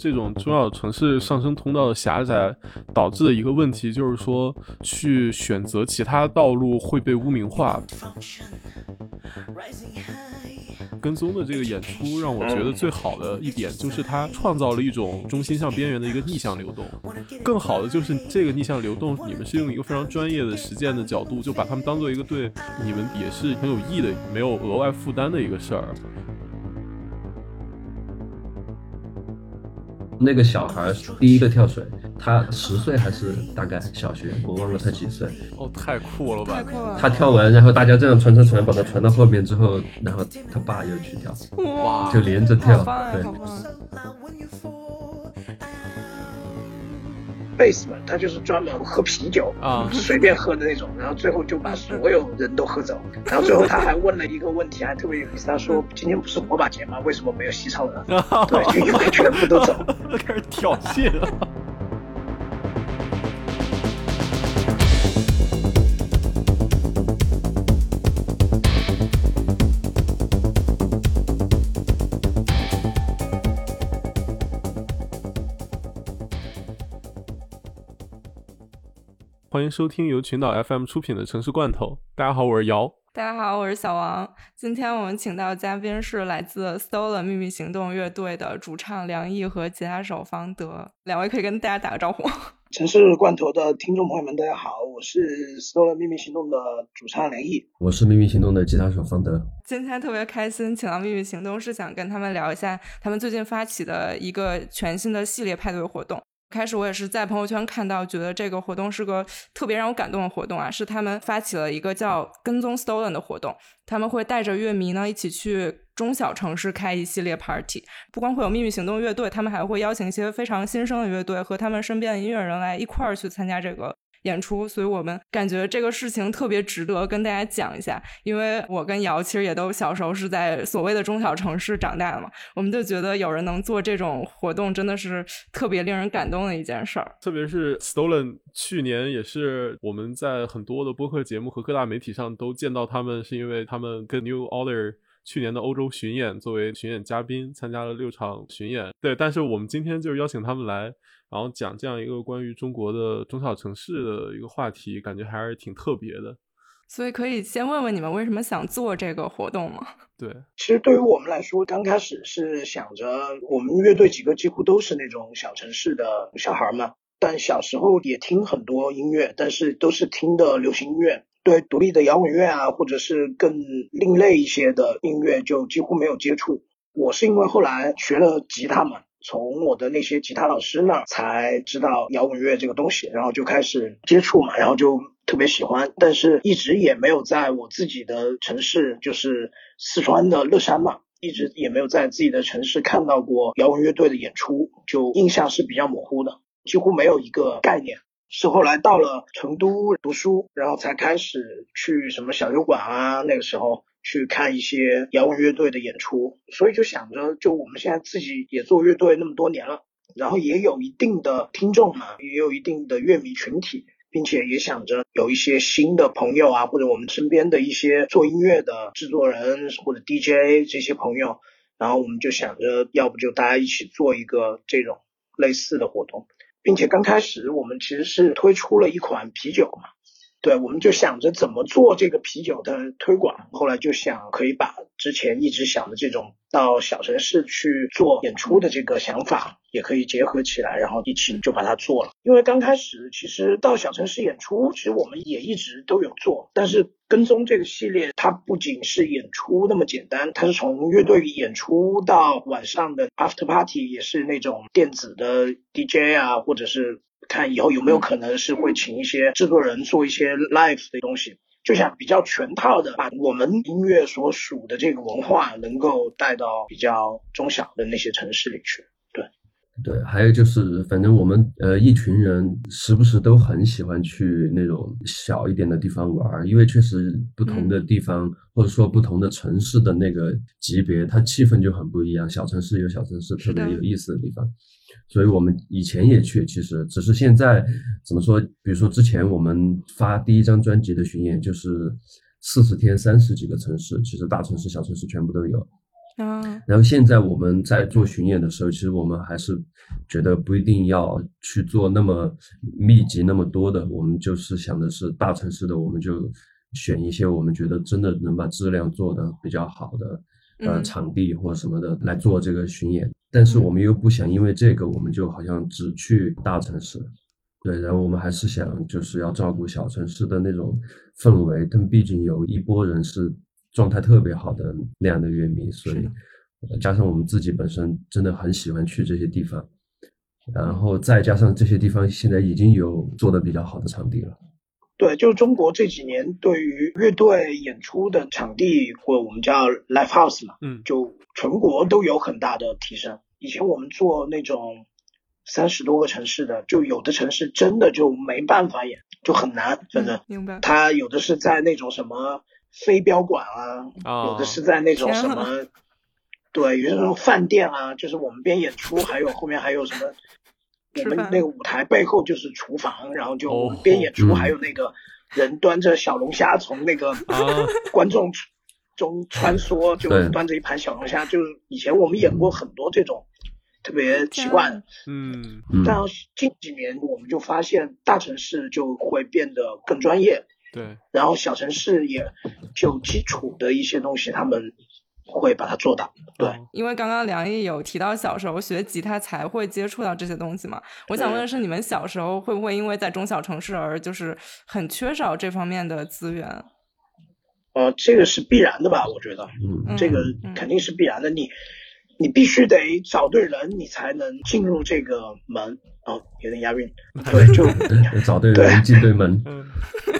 这种中小城市上升通道的狭窄导致的一个问题，就是说去选择其他道路会被污名化。跟踪的这个演出让我觉得最好的一点就是它创造了一种中心向边缘的一个逆向流动。更好的就是这个逆向流动，你们是用一个非常专业的实践的角度，就把他们当做一个对你们也是很有益的、没有额外负担的一个事儿。那个小孩第一个跳水，他十岁还是大概小学，我忘了他几岁。哦，太酷了吧！太酷了。他跳完，然后大家这样传传传，把他传到后面之后，然后他爸又去跳，哇，就连着跳，对。贝斯们，他就是专门喝啤酒啊，随便喝的那种，然后最后就把所有人都喝走，然后最后他还问了一个问题，还特别有意思，他说：“今天不是火把节吗？为什么没有西超人？” 对，就因为全部都走，开始挑衅了。欢迎收听由群岛 FM 出品的城市罐头。大家好，我是姚。大家好，我是小王。今天我们请到嘉宾是来自 Stolen 秘密行动乐队的主唱梁毅和吉他手方德。两位可以跟大家打个招呼。城市罐头的听众朋友们，大家好，我是 Stolen 秘密行动的主唱梁毅，我是秘密行动的吉他手方德。今天特别开心，请到秘密行动是想跟他们聊一下他们最近发起的一个全新的系列派对活动。开始我也是在朋友圈看到，觉得这个活动是个特别让我感动的活动啊！是他们发起了一个叫“跟踪 Stolen” 的活动，他们会带着乐迷呢一起去中小城市开一系列 party，不光会有秘密行动乐队，他们还会邀请一些非常新生的乐队和他们身边的音乐人来一块儿去参加这个。演出，所以我们感觉这个事情特别值得跟大家讲一下。因为我跟瑶其实也都小时候是在所谓的中小城市长大的嘛，我们就觉得有人能做这种活动，真的是特别令人感动的一件事儿。特别是 Stolen 去年也是我们在很多的播客节目和各大媒体上都见到他们，是因为他们跟 New Order 去年的欧洲巡演作为巡演嘉宾参加了六场巡演。对，但是我们今天就是邀请他们来。然后讲这样一个关于中国的中小城市的一个话题，感觉还是挺特别的。所以可以先问问你们为什么想做这个活动吗？对，其实对于我们来说，刚开始是想着我们乐队几个几乎都是那种小城市的小孩嘛，但小时候也听很多音乐，但是都是听的流行音乐，对独立的摇滚乐啊，或者是更另类一些的音乐就几乎没有接触。我是因为后来学了吉他嘛。从我的那些吉他老师那儿才知道摇滚乐这个东西，然后就开始接触嘛，然后就特别喜欢，但是一直也没有在我自己的城市，就是四川的乐山嘛，一直也没有在自己的城市看到过摇滚乐队的演出，就印象是比较模糊的，几乎没有一个概念。是后来到了成都读书，然后才开始去什么小酒馆啊，那个时候。去看一些摇滚乐队的演出，所以就想着，就我们现在自己也做乐队那么多年了，然后也有一定的听众嘛，也有一定的乐迷群体，并且也想着有一些新的朋友啊，或者我们身边的一些做音乐的制作人或者 DJ 这些朋友，然后我们就想着，要不就大家一起做一个这种类似的活动，并且刚开始我们其实是推出了一款啤酒嘛。对，我们就想着怎么做这个啤酒的推广，后来就想可以把之前一直想的这种到小城市去做演出的这个想法，也可以结合起来，然后一起就把它做了。因为刚开始其实到小城市演出，其实我们也一直都有做，但是跟踪这个系列，它不仅是演出那么简单，它是从乐队演出到晚上的 after party，也是那种电子的 DJ 啊，或者是。看以后有没有可能是会请一些制作人做一些 live 的东西，就想比较全套的把我们音乐所属的这个文化能够带到比较中小的那些城市里去。对，对，还有就是，反正我们呃一群人时不时都很喜欢去那种小一点的地方玩，因为确实不同的地方或者说不同的城市的那个级别，它气氛就很不一样。小城市有小城市特别有意思的地方。所以我们以前也去，其实只是现在怎么说？比如说之前我们发第一张专辑的巡演，就是四十天三十几个城市，其实大城市、小城市全部都有。啊，然后现在我们在做巡演的时候，其实我们还是觉得不一定要去做那么密集、那么多的，我们就是想的是大城市的，我们就选一些我们觉得真的能把质量做得比较好的呃嗯场地或者什么的来做这个巡演。但是我们又不想因为这个，我们就好像只去大城市。对，然后我们还是想就是要照顾小城市的那种氛围，但毕竟有一波人是状态特别好的那样的乐迷，所以加上我们自己本身真的很喜欢去这些地方，然后再加上这些地方现在已经有做的比较好的场地了。对，就是中国这几年对于乐队演出的场地，或者我们叫 live house 嘛，嗯就全国都有很大的提升。以前我们做那种三十多个城市的，就有的城市真的就没办法演，就很难，真的。明白。他有的是在那种什么飞镖馆啊，啊有的是在那种什么，对，有那种饭店啊，就是我们边演出，还有后面还有什么，我们那个舞台背后就是厨房，然后就边演出，嗯。还有那个人端着小龙虾从那个啊。观众中穿梭，就端着一盘小龙虾，就是以前我们演过很多这种特别奇怪的。嗯。嗯，但近几年我们就发现，大城市就会变得更专业，对。然后小城市也就基础的一些东西，他们会把它做到。对，哦因为刚刚梁毅有提到小时候学吉他才会接触到这些东西嘛，我想问的是，你们小时候会不会因为在中小城市而就是很缺少这方面的资源？呃，这个是必然的吧？我觉得这个嗯肯定是必然的。你你必须得找对人，你才能进入这个门。哦，有点押韵。对，就找对人进对门。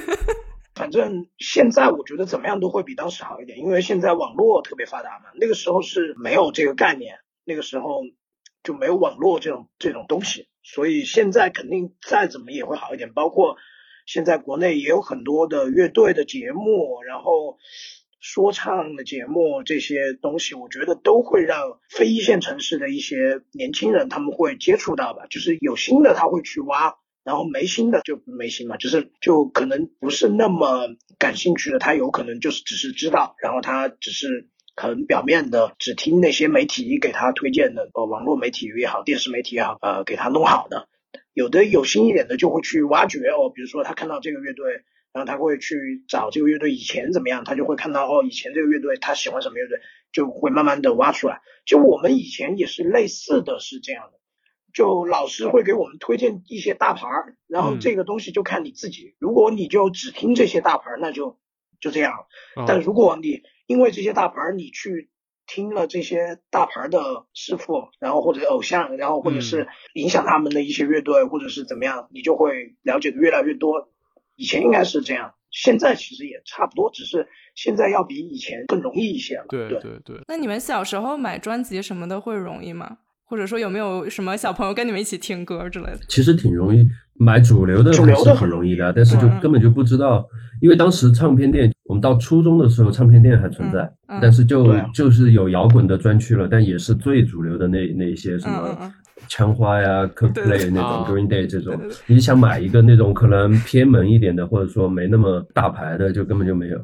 反正现在我觉得怎么样都会比当时好一点，因为现在网络特别发达嘛。那个时候是没有这个概念，那个时候就没有网络这种这种东西，所以现在肯定再怎么也会好一点。包括现在国内也有很多的乐队的节目，然后说唱的节目这些东西，我觉得都会让非一线城市的一些年轻人他们会接触到吧，就是有新的他会去挖。然后没心的就没心嘛，就是就可能不是那么感兴趣的，他有可能就是只是知道，然后他只是很表面的只听那些媒体给他推荐的，呃，网络媒体也好，电视媒体也好，呃，给他弄好的。有的有心一点的就会去挖掘哦，比如说他看到这个乐队，然后他会去找这个乐队以前怎么样，他就会看到哦，以前这个乐队他喜欢什么乐队，就会慢慢的挖出来。就我们以前也是类似的是这样的。就老师会给我们推荐一些大牌儿，然后这个东西就看你自己。如果你就只听这些大牌儿，那就就这样。哦但如果你因为这些大牌儿，你去听了这些大牌儿的师傅，然后或者偶像，然后或者是影响他们的一些乐队，或者是怎么样，你就会了解的越来越多。以前应该是这样，现在其实也差不多，只是现在要比以前更容易一些了。对对对对，那你们小时候买专辑什么的会容易吗？或者说有没有什么小朋友跟你们一起听歌之类的？其实挺容易买主流的，主流的还是很容易的，但是就嗯根本就不知道，因为当时唱片店，我们到初中的时候，唱片店还存在，嗯嗯但是就啊。就是有摇滚的专区了，但也是最主流的那那一些什么嗯枪花呀、对 Coldplay 那啊。种 Green Day 这种你想买一个那种可能偏门一点的，或者说没那么大牌的，就根本就没有。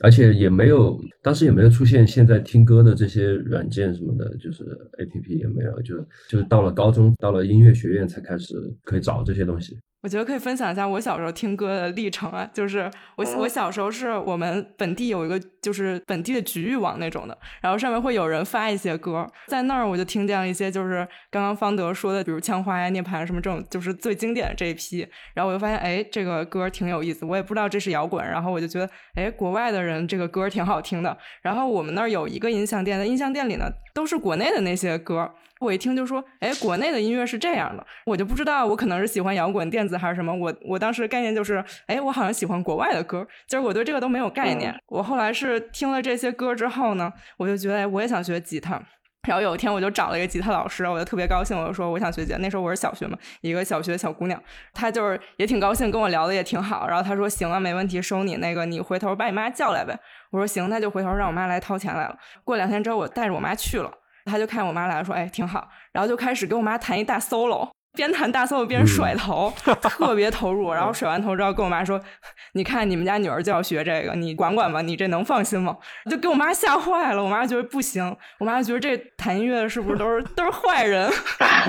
而且也没有，当时也没有出现现在听歌的这些软件什么的，就是 A P P 也没有，就就是到了高中，到了音乐学院才开始可以找这些东西。我觉得可以分享一下我小时候听歌的历程啊，就是我我小时候是我们本地有一个就是本地的局域网那种的，然后上面会有人发一些歌，在那儿我就听见了一些就是刚刚方德说的，比如枪花呀、涅槃什么这种，就是最经典的这一批，然后我就发现哎这个歌挺有意思，我也不知道这是摇滚，然后我就觉得哎国外的人这个歌挺好听的，然后我们那儿有一个音像店，在音像店里呢都是国内的那些歌，我一听就说，哎，国内的音乐是这样的，我就不知道我可能是喜欢摇滚、电子还是什么。我我当时概念就是，哎，我好像喜欢国外的歌，就是我对这个都没有概念。我后来是听了这些歌之后呢，我就觉得，哎，我也想学吉他。然后有一天我就找了一个吉他老师，我就特别高兴，我就说我想学吉他。那时候我是小学嘛，一个小学小姑娘，她就是也挺高兴，跟我聊的也挺好。然后她说行啊，没问题，收你那个，你回头把你妈叫来呗。我说行，那就回头让我妈来掏钱来了。过两天之后，我带着我妈去了。她就看我妈来了，说：“哎，挺好。”然后就开始给我妈弹一大 solo，边弹大 solo 边甩头，特别投入。然后甩完头之后，跟我妈说：“你看，你们家女儿就要学这个，你管管吧，你这能放心吗？”就给我妈吓坏了。我妈觉得不行，我妈觉得这弹音乐的是不是都是都是坏人？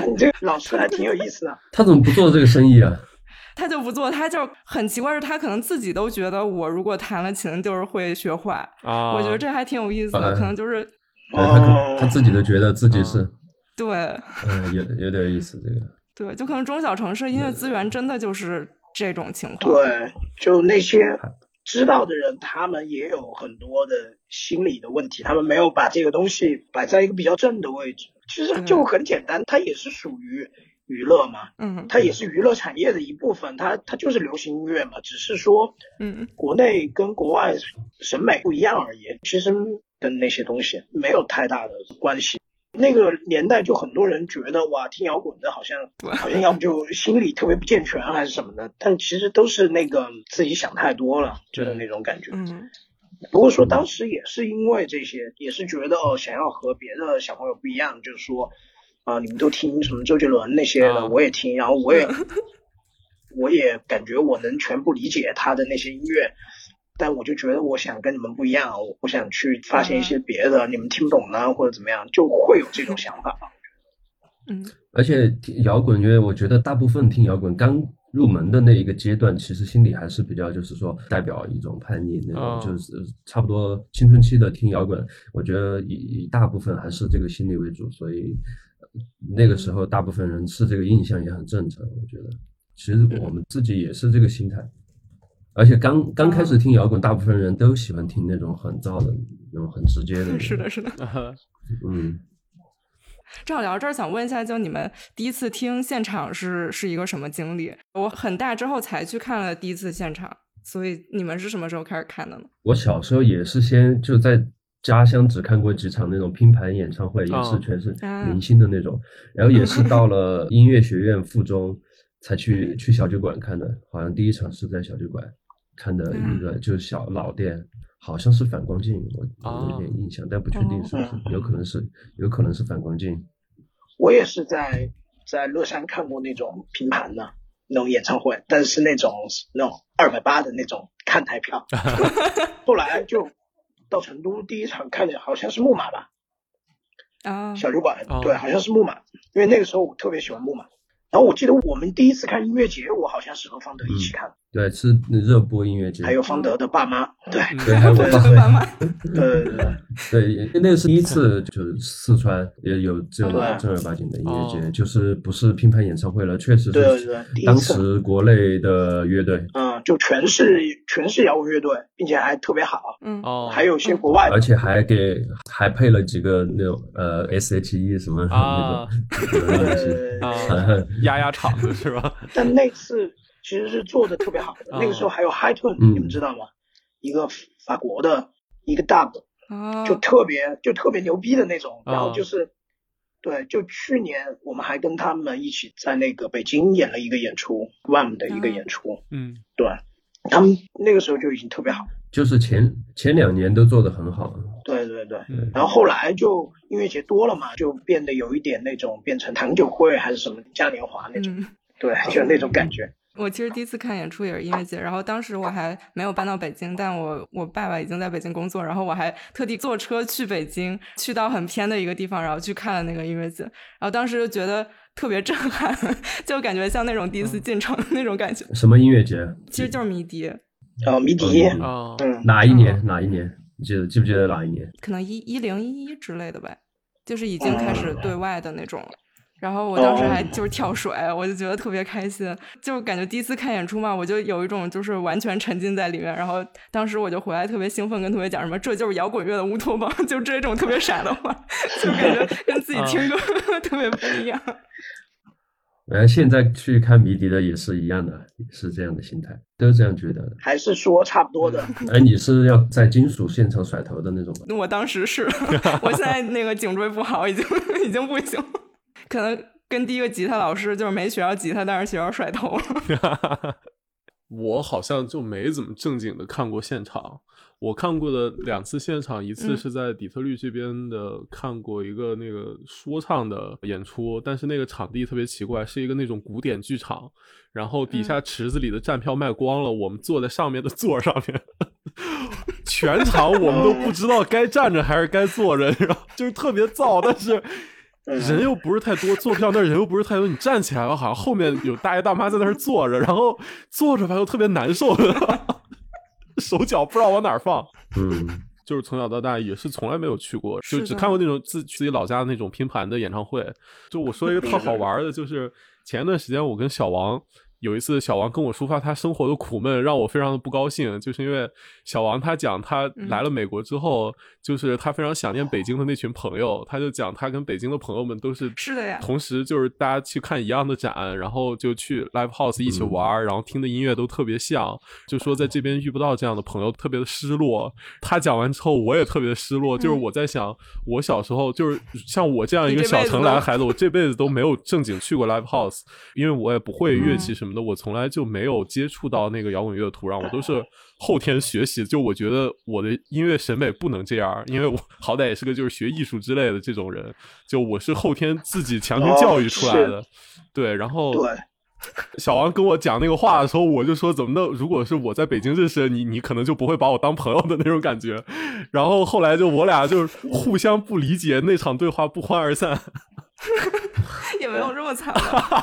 你 这老师还挺有意思的。他怎么不做这个生意啊？他就不做，他就很奇怪，是他可能自己都觉得我如果弹了琴就是会学坏啊。我觉得这还挺有意思的，可能就是他他自己都觉得自己是对，嗯，有有点意思这个。对，就可能中小城市音乐资源真的就是这种情况。对，就那些知道的人，他们也有很多的心理的问题，他们没有把这个东西摆在一个比较正的位置。其实就很简单，它也是属于娱乐嘛，嗯，它也是娱乐产业的一部分，它它就是流行音乐嘛，只是说，嗯，国内跟国外审美不一样而已。其实跟那些东西没有太大的关系。那个年代就很多人觉得哇，听摇滚的好像好像要不就心理特别不健全还是什么的，但其实都是那个自己想太多了，就是那种感觉。嗯，不过说当时也是因为这些，也是觉得哦，想要和别的小朋友不一样，就是说啊，你们都听什么周杰伦那些的，我也听，然后我也 我也感觉我能全部理解他的那些音乐。但我就觉得我想跟你们不一样，我我想去发现一些别的，你们听不懂呢，或者怎么样，就会有这种想法。嗯，而且摇滚乐，我觉得大部分听摇滚刚入门的那一个阶段，其实心里还是比较，就是说代表一种叛逆那种，就是差不多青春期的听摇滚，我觉得以以大部分还是这个心理为主，所以那个时候大部分人是这个印象也很正常。我觉得，其实我们自己也是这个心态。而且刚刚开始听摇滚，大部分人都喜欢听那种很燥的、那种很直接的。是的，是的。嗯。正好聊到这儿，想问一下，就你们第一次听现场是是一个什么经历？我很大之后才去看了第一次现场，所以你们是什么时候开始看的呢？我小时候也是先就在家乡只看过几场那种拼盘演唱会，也是全是明星的那种，然后也是到了音乐学院附中才去 去小酒馆看的，好像第一场是在小酒馆。看的一个就是小老店，好像是反光镜，我有点印象，但不确定是不是，有可能是，有可能是反光镜。我也是在在乐山看过那种拼盘的那种演唱会，但是那种那种二百八的那种看台票。后来就到成都第一场看见好像是木马吧，啊，小酒馆，对，好像是木马，因为那个时候我特别喜欢木马。然后我记得我们第一次看音乐节，我好像是和方德一起看。对，是热播音乐节。还有方德的爸妈，对，对，还有我爸妈。对对，那个是第一次，就是四川也有这种正儿八经的音乐节，就是不是拼盘演唱会了，确实是当时国内的乐队。嗯，就全是全是摇滚乐队，并且还特别好。嗯哦，还有些国外，而且还给还配了几个那种呃 S H E 什么那种啊。压压场子是吧？但那次其实是做的特别好的。那个时候还有 High Tone，你们知道吗？一个法国的一个 Dub，就特别就特别牛逼的那种。然后就是，对，就去年我们还跟他们一起在那个北京演了一个演出，One 的一个演出。嗯，对，他们那个时候就已经特别好。就是前前两年都做的很好。对对对，然后后来就音乐节多了嘛，就变得有一点那种变成糖酒会还是什么嘉年华那种，对，就那种感觉。我其实第一次看演出也是音乐节，然后当时我还没有搬到北京，但我我爸爸已经在北京工作，然后我还特地坐车去北京，去到很偏的一个地方，然后去看了那个音乐节，然后当时就觉得特别震撼，就感觉像那种第一次进城那种感觉。什么音乐节？其实就是迷笛。哦，迷笛。哦，嗯，哪一年？哪一年？你记得记不记得哪一年？可能一一零一一之类的呗，就是已经开始对外的那种。然后我当时还就是跳水，我就觉得特别开心，就感觉第一次看演出嘛，我就有一种就是完全沉浸在里面。然后当时我就回来特别兴奋，跟同学讲什么这就是摇滚乐的乌托邦，就这种特别傻的话，就感觉跟自己听歌 特别不一样。呃，现在去看迷笛的也是一样的，是这样的心态，都是这样觉得的。还是说差不多的？哎，你是要在金属现场甩头的那种吗？我当时是，我现在那个颈椎不好，已经已经不行。可能跟第一个吉他老师就是没学到吉他，但是学到甩头。我好像就没怎么正经的看过现场。我看过的两次现场，一次是在底特律这边的看过一个那个说唱的演出，但是那个场地特别奇怪，是一个那种古典剧场，然后底下池子里的站票卖光了，我们坐在上面的座上面，全场我们都不知道该站着还是该坐着，然后就是特别燥，但是人又不是太多，坐票那人又不是太多，你站起来了，好像后面有大爷大妈在那儿坐着，然后坐着吧又特别难受。手脚不知道往哪儿放，嗯，就是从小到大也是从来没有去过，就只看过那种自自己老家的那种拼盘的演唱会。就我说一个特好玩的，就是前一段时间我跟小王。有一次，小王跟我抒发他生活的苦闷，让我非常的不高兴。就是因为小王他讲他来了美国之后，就是他非常想念北京的那群朋友。他就讲他跟北京的朋友们都是是的呀，同时就是大家去看一样的展，然后就去 live house 一起玩，然后听的音乐都特别像。就说在这边遇不到这样的朋友，特别的失落。他讲完之后，我也特别的失落。就是我在想，我小时候就是像我这样一个小城来的孩子，我这辈子都没有正经去过 live house，因为我也不会乐器什么。那我从来就没有接触到那个摇滚乐的土壤，我都是后天学习。就我觉得我的音乐审美不能这样，因为我好歹也是个就是学艺术之类的这种人。就我是后天自己强行教育出来的，对。然后小王跟我讲那个话的时候，我就说怎么的？如果是我在北京认识你，你可能就不会把我当朋友的那种感觉。然后后来就我俩就是互相不理解，那场对话不欢而散。也没有这么惨，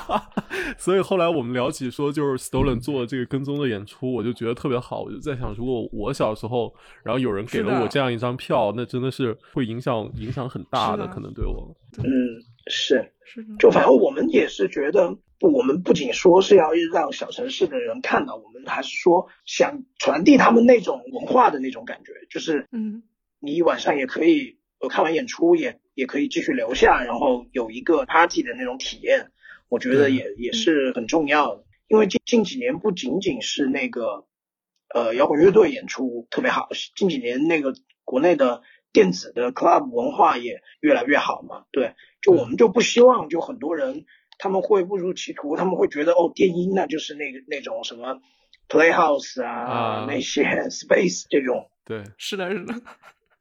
所以后来我们聊起说，就是 Stolen 做这个跟踪的演出，我就觉得特别好。我就在想，如果我小时候，然后有人给了我这样一张票，那真的是会影响影响很大的，可能对我。嗯，是是，就反正我们也是觉得，我们不仅说是要让小城市的人看到，我们还是说想传递他们那种文化的那种感觉，就是嗯，你晚上也可以。我看完演出也也可以继续留下，然后有一个 party 的那种体验，我觉得也也是很重要的。因为近近几年不仅仅是那个呃摇滚乐队演出特别好，近几年那个国内的电子的 club 文化也越来越好嘛。对，就我们就不希望就很多人他们会误入歧途，他们会觉得哦电音那就是那个那种什么 playhouse 啊那些 space 这种。对，是的，是的。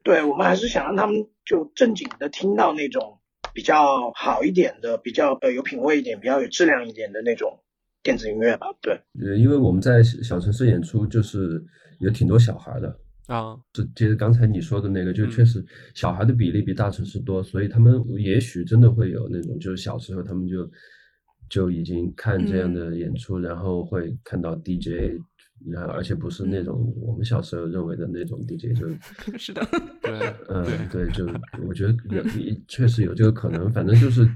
对我们还是想让他们就正经的听到那种比较好一点的、比较呃有品位一点、比较有质量一点的那种电子音乐吧。对，呃，因为我们在小城市演出，就是有挺多小孩的啊。是接着刚才你说的那个，就确实小孩的比例比大城市多，所以他们也许真的会有那种，就是小时候他们就就已经看这样的演出，然后会看到 DJ。然后，而且不是那种我们小时候认为的那种 DJ，就 是的，对，嗯，对，就 我觉得有确实有这个可能，反正就是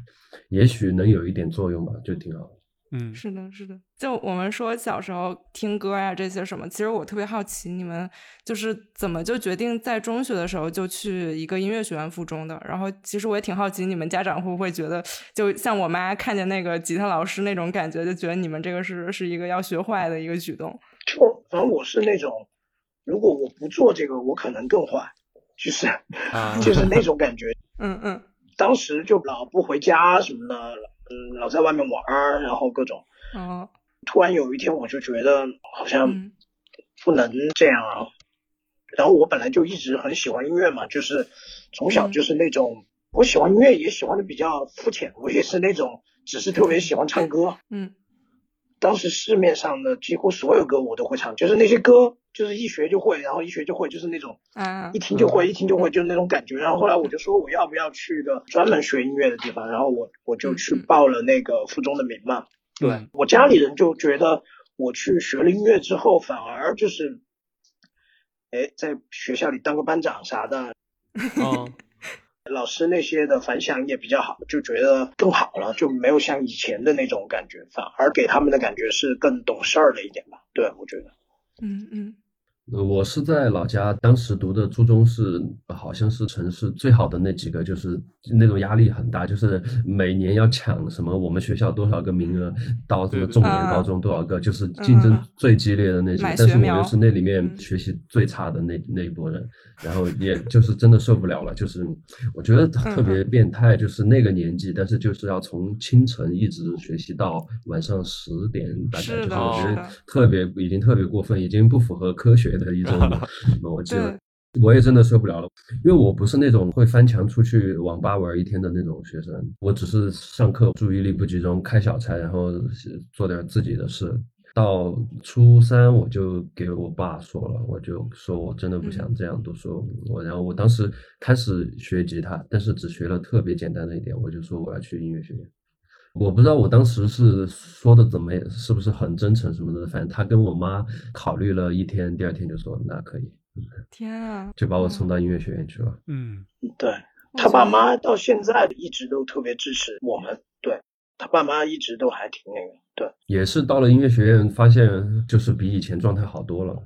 也许能有一点作用吧，就挺好。嗯，是的，是的。就我们说小时候听歌呀这些什么，其实我特别好奇，你们就是怎么就决定在中学的时候就去一个音乐学院附中的？然后其实我也挺好奇，你们家长会不会觉得，就像我妈看见那个吉他老师那种感觉，就觉得你们这个是是一个要学坏的一个举动？就反正我是那种，如果我不做这个，我可能更坏，就是就是那种感觉。嗯嗯。当时就老不回家什么的，嗯，老在外面玩，然后各种。哦。突然有一天，我就觉得好像不能这样啊。然后我本来就一直很喜欢音乐嘛，就是从小就是那种我喜欢音乐，也喜欢的比较肤浅。我也是那种只是特别喜欢唱歌。嗯。当时市面上的几乎所有歌我都会唱，就是那些歌，就是一学就会，然后一学就会，就是那种，一听就会，一听就会，就是那种感觉。然后后来我就说我要不要去一个专门学音乐的地方，然后我我就去报了那个附中的名嘛。对我家里人就觉得我去学了音乐之后，反而就是，哎，在学校里当个班长啥的。嗯。老师那些的反响也比较好，就觉得更好了，就没有像以前的那种感觉，反而给他们的感觉是更懂事儿了一点吧。对，我觉得，嗯嗯，我是在老家，当时读的初中是好像是城市最好的那几个，就是那种压力很大，就是每年要抢什么我们学校多少个名额，到什么重点啊高中多少个，就是竞争最激烈的那几个。但是我又是那里面嗯。学习最差的那那一波人，然后也就是真的受不了了，就是我觉得特别变态，就是那个年纪，但是就是要从清晨一直学习到晚上十点，大概就是我觉得特别已经特别过分，已经不符合科学的一种 逻辑。我也真的受不了了，因为我不是那种会翻墙出去网吧玩一天的那种学生，我只是上课注意力不集中，开小差，然后做点自己的事。到初三我就给我爸说了，我就说我真的不想这样读书，我然后我当时开始学吉他，但是只学了特别简单的一点，我就说我要去音乐学院。我不知道我当时是说的怎么，是不是很真诚什么的，反正他跟我妈考虑了一天，第二天就说那可以，天啊，就把我送到音乐学院去了。嗯，对他爸妈到现在一直都特别支持我们，对他爸妈一直都还挺那个，对，也是到了音乐学院，发现就是比以前状态好多了。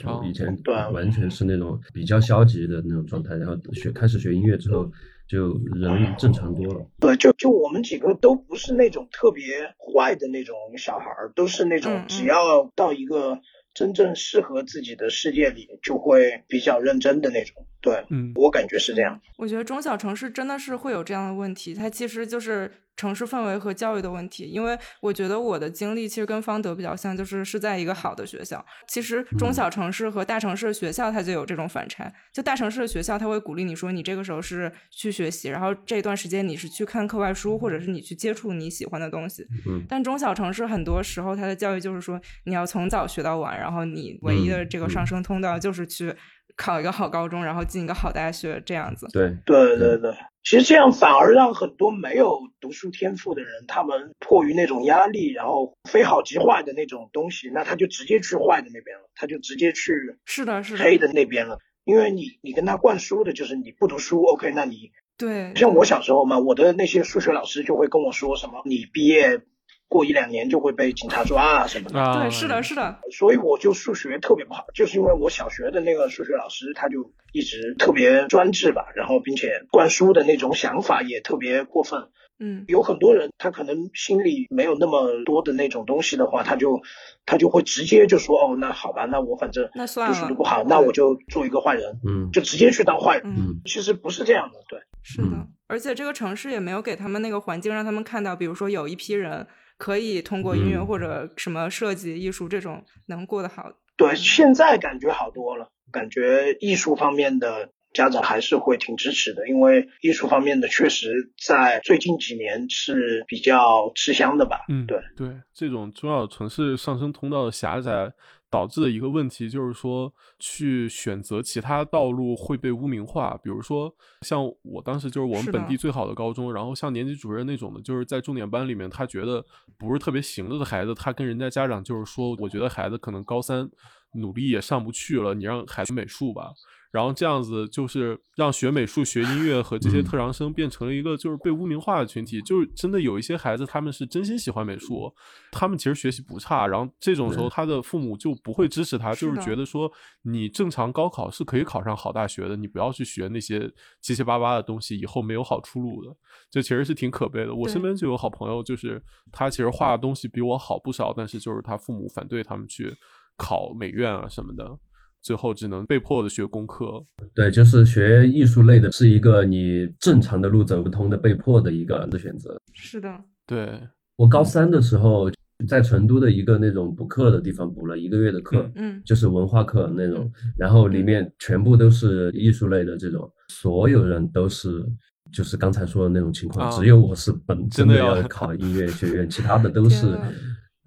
就哦以前对啊完全是那种比较消极的那种状态，然后学开始学音乐之后，就人正常多了。对，就就我们几个都不是那种特别坏的那种小孩儿，都是那嗯种嗯只要到一个真正适合自己的世界里，就会比较认真的那种。对，嗯我感觉是这样。我觉得中小城市真的是会有这样的问题，它其实就是城市氛围和教育的问题。因为我觉得我的经历其实跟方德比较像，就是是在一个好的学校。其实中嗯小城市和大城市的学校它就有这种反差。就大城市的学校，它会鼓励你说，你这个时候是去学习，然后这段时间你是去看课外书，或者是你去接触你喜欢的东西。嗯但中小城市很多时候，它的教育就是说，你要从早学到晚，然后你唯一的这个嗯上升通道就是去考一个好高中，然后进一个好大学这样子。对，对对对，其实这样反而让很多没有读书天赋的人，他们迫于那种压力，然后非好即坏的那种东西，那他就直接去坏的那边了，他就直接去是的，是的，黑的那边了。因为你你跟他灌输的就是你不读书，OK，那你对，像我小时候嘛，我的那些数学老师就会跟我说什么，你毕业过一两年就会被警察抓啊什么的。啊，对，是的，是的，所以我就数学特别不好，就是因为我小学的那个数学老师他就一直特别专制吧，然后并且灌输的那种想法也特别过分。嗯，有很多人他可能心里没有那么多的那种东西的话，他就他就会直接就说哦，那好吧，那我反正那算了。读书都不好，那我就做一个坏人，嗯。就直接去当坏人。嗯，嗯。其实不是这样的，对。是的。嗯，而且这个城市也没有给他们那个环境，让他们看到，比如说有一批人可以通过音乐嗯或者什么设计、艺术这种能过得好。对，现在感觉好多了，感觉艺术方面的家长还是会挺支持的，因为艺术方面的确实在最近几年是比较吃香的吧。嗯，对对，这种中小城市上升通道的狭窄导致的一个问题就是说，去选择其他道路会被污名化。比如说，像我当时就是我们本地最好的高中，然后像年级主任那种的，就是在重点班里面，他觉得不是特别行了的孩子，他跟人家家长就是说，我觉得孩子可能高三努力也上不去了，你让孩子美术吧。然后这样子就是让学美术、学音乐和这些嗯特长生变成了一个就是被污名化的群体。就是真的有一些孩子，他们是真心喜欢美术，他们其实学习不差。然后这种时候，他的父母就不会支持他，就是觉得说你正常高考是可以考上好大学的，你不要去学那些七七八八的东西，以后没有好出路的。这其实是挺可悲的。我身边就有好朋友，就是他其实画的东西比我好不少，但是就是他父母反对他们去考美院啊什么的。最后只能被迫的学工科，对，就是学艺术类的，是一个你正常的路走不通的被迫的一个选择。是的，对，我高三的时候在成都的一个那种补课的地方补了一个月的课，嗯就是文化课那种，然后里面全部都是艺术类的这种，所有人都是就是刚才说的那种情况，啊只有我是本真的真的要要考音乐学院，其他的都是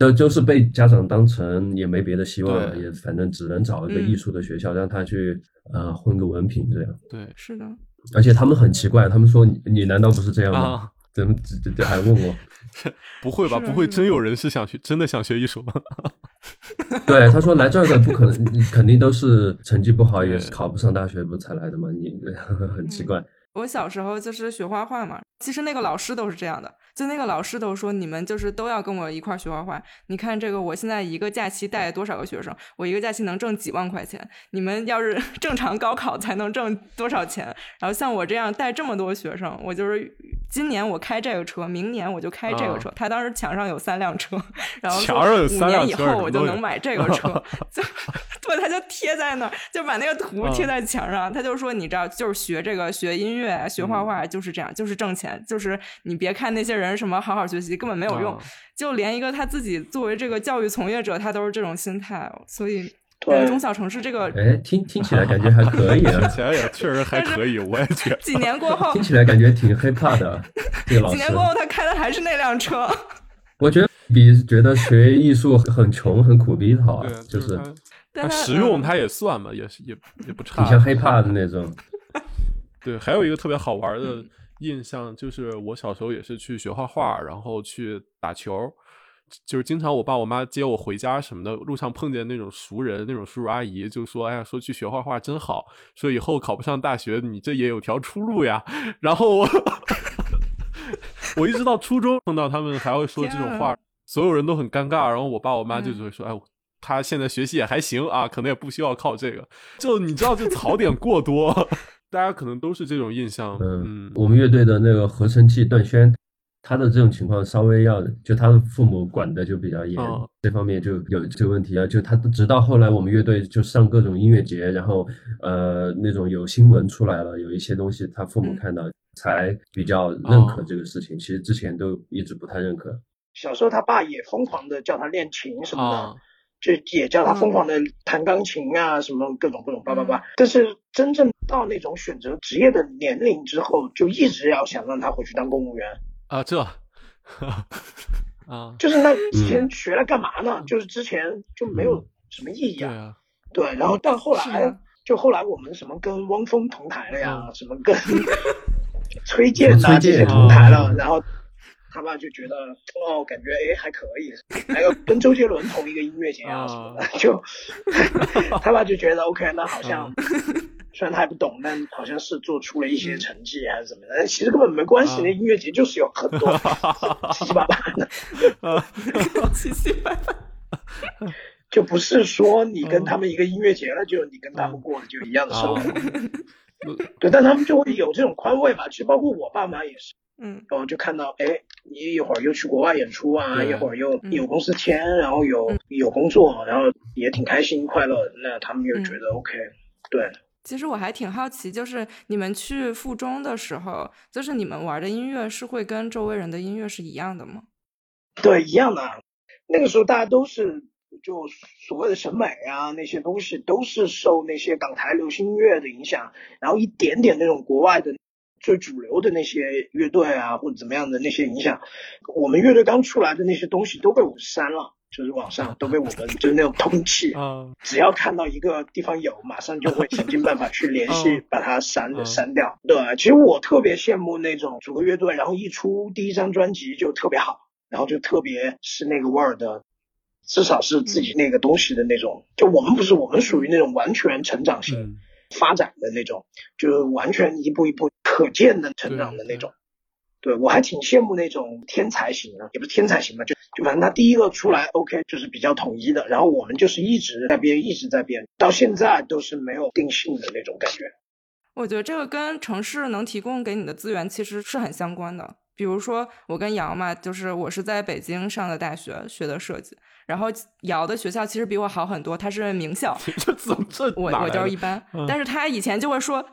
天呐都就是被家长当成也没别的希望了，也反正只能找一个嗯艺术的学校让他去呃混个文凭这样。对是的，而且他们很奇怪，他们说你你难道不是这样吗？啊，怎么这这还问我？不会吧？不会真有人是想学，真的想学艺术吗？对，他说来这儿的不可能，你肯定都是成绩不好，也是考不上大学不才来的嘛，你 很奇怪。我小时候就是学画画嘛，其实那个老师都是这样的，就那个老师都说你们就是都要跟我一块儿学画画。你看这个，我现在一个假期带多少个学生，我一个假期能挣几万块钱。你们要是 正常高考才能挣多少钱？然后像我这样带这么多学生，我就是今年我开这个车，明年我就开这个车。他当时墙上有三辆车，然后说五年以后我就能买这个车，就 对，他就贴在那儿，就把那个图贴在墙上。他就说，你知道，就是学这个学音乐。乐学画画就是这样，就是挣钱，就是你别看那些人什么好好学习根本没有用，就连一个他自己作为这个教育从业者，他都是这种心态，所以中小城市这个，哎，听听起来感觉还可以啊，听起来也确实还可以，我也觉得。几年过后，听起来感觉挺 hiphop 的这个老师。几年过后，他开的还是那辆车。我觉得比觉得学艺术很穷很苦逼好，就是但实用他也算嘛，也是也也不差，挺像 hiphop 的那种。对，还有一个特别好玩的印象，就是我小时候也是去学画画，然后去打球，就是经常我爸我妈接我回家什么的，路上碰见那种熟人，那种叔叔阿姨，就说：“哎呀，说去学画画真好，说以后考不上大学，你这也有条出路呀。”然后我 我一直到初中碰到他们还会说这种话，所有人都很尴尬，然后我爸我妈就只会说：“哎，他现在学习也还行啊，可能也不需要靠这个。”就你知道，这槽点过多。大家可能都是这种印象。嗯，我们乐队的那个合成器段轩，他的这种情况稍微要，就他的父母管的就比较严，这方面就有这个问题啊。就他直到后来我们乐队就上各种音乐节，然后呃那种有新闻出来了，有一些东西他父母看到才比较认可这个事情。其实之前都一直不太认可。小时候他爸也疯狂的叫他练琴什么的。就也叫他疯狂的弹钢琴啊，什么各种各种叭叭叭。但是真正到那种选择职业的年龄之后，就一直要想让他回去当公务员啊。这 啊，就是那之前学了干嘛呢？就是之前就没有什么意义啊。对，然后到后来，就后来我们什么跟汪峰同台了呀，什么跟 崔健啊这些同台了，然后。他爸就觉得哦，感觉哎还可以，还有跟周杰伦同一个音乐节啊什么的，就他爸就觉得 OK，那好像 虽然他还不懂，但好像是做出了一些成绩还是怎么的，但其实根本没关系，那音乐节就是有很多 七七八八的，七七八八，就不是说你跟他们一个音乐节了，就你跟他们过的就一样的生活，对，但他们就会有这种宽慰吧，其实包括我爸妈也是。嗯，然后就看到，哎，你一会儿又去国外演出啊，一会儿又有公司签，然后有有工作，然后也挺开心快乐。那他们就觉得 OK，对。其实我还挺好奇，就是你们去附中的时候，就是你们玩的音乐是会跟周围人的音乐是一样的吗？对，一样的。那个时候大家都是就所谓的审美啊，那些东西都是受那些港台流行音乐的影响，然后一点点那种国外的。最主流的那些乐队啊，或者怎么样的那些影响，我们乐队刚出来的那些东西都被我们删了，就是网上都被我们就是那种通气，只要看到一个地方有，马上就会想尽办法去联系 把它删删掉。对，其实我特别羡慕那种组个乐队，然后一出第一张专辑就特别好，然后就特别是那个味儿的，至少是自己那个东西的那种。就我们不是，我们属于那种完全成长型发展的那种，就完全一步一步。可见的成长的那种，对我还挺羡慕那种天才型的，也不是天才型吧，就就反正他第一个出来，OK，就是比较统一的，然后我们就是一直在变，一直在变，到现在都是没有定性的那种感觉。我觉得这个跟城市能提供给你的资源其实是很相关的。比如说我跟瑶嘛，就是我是在北京上的大学，学的设计。然后瑶的学校其实比我好很多，他是名校，我我就是一般。但是他以前就会说，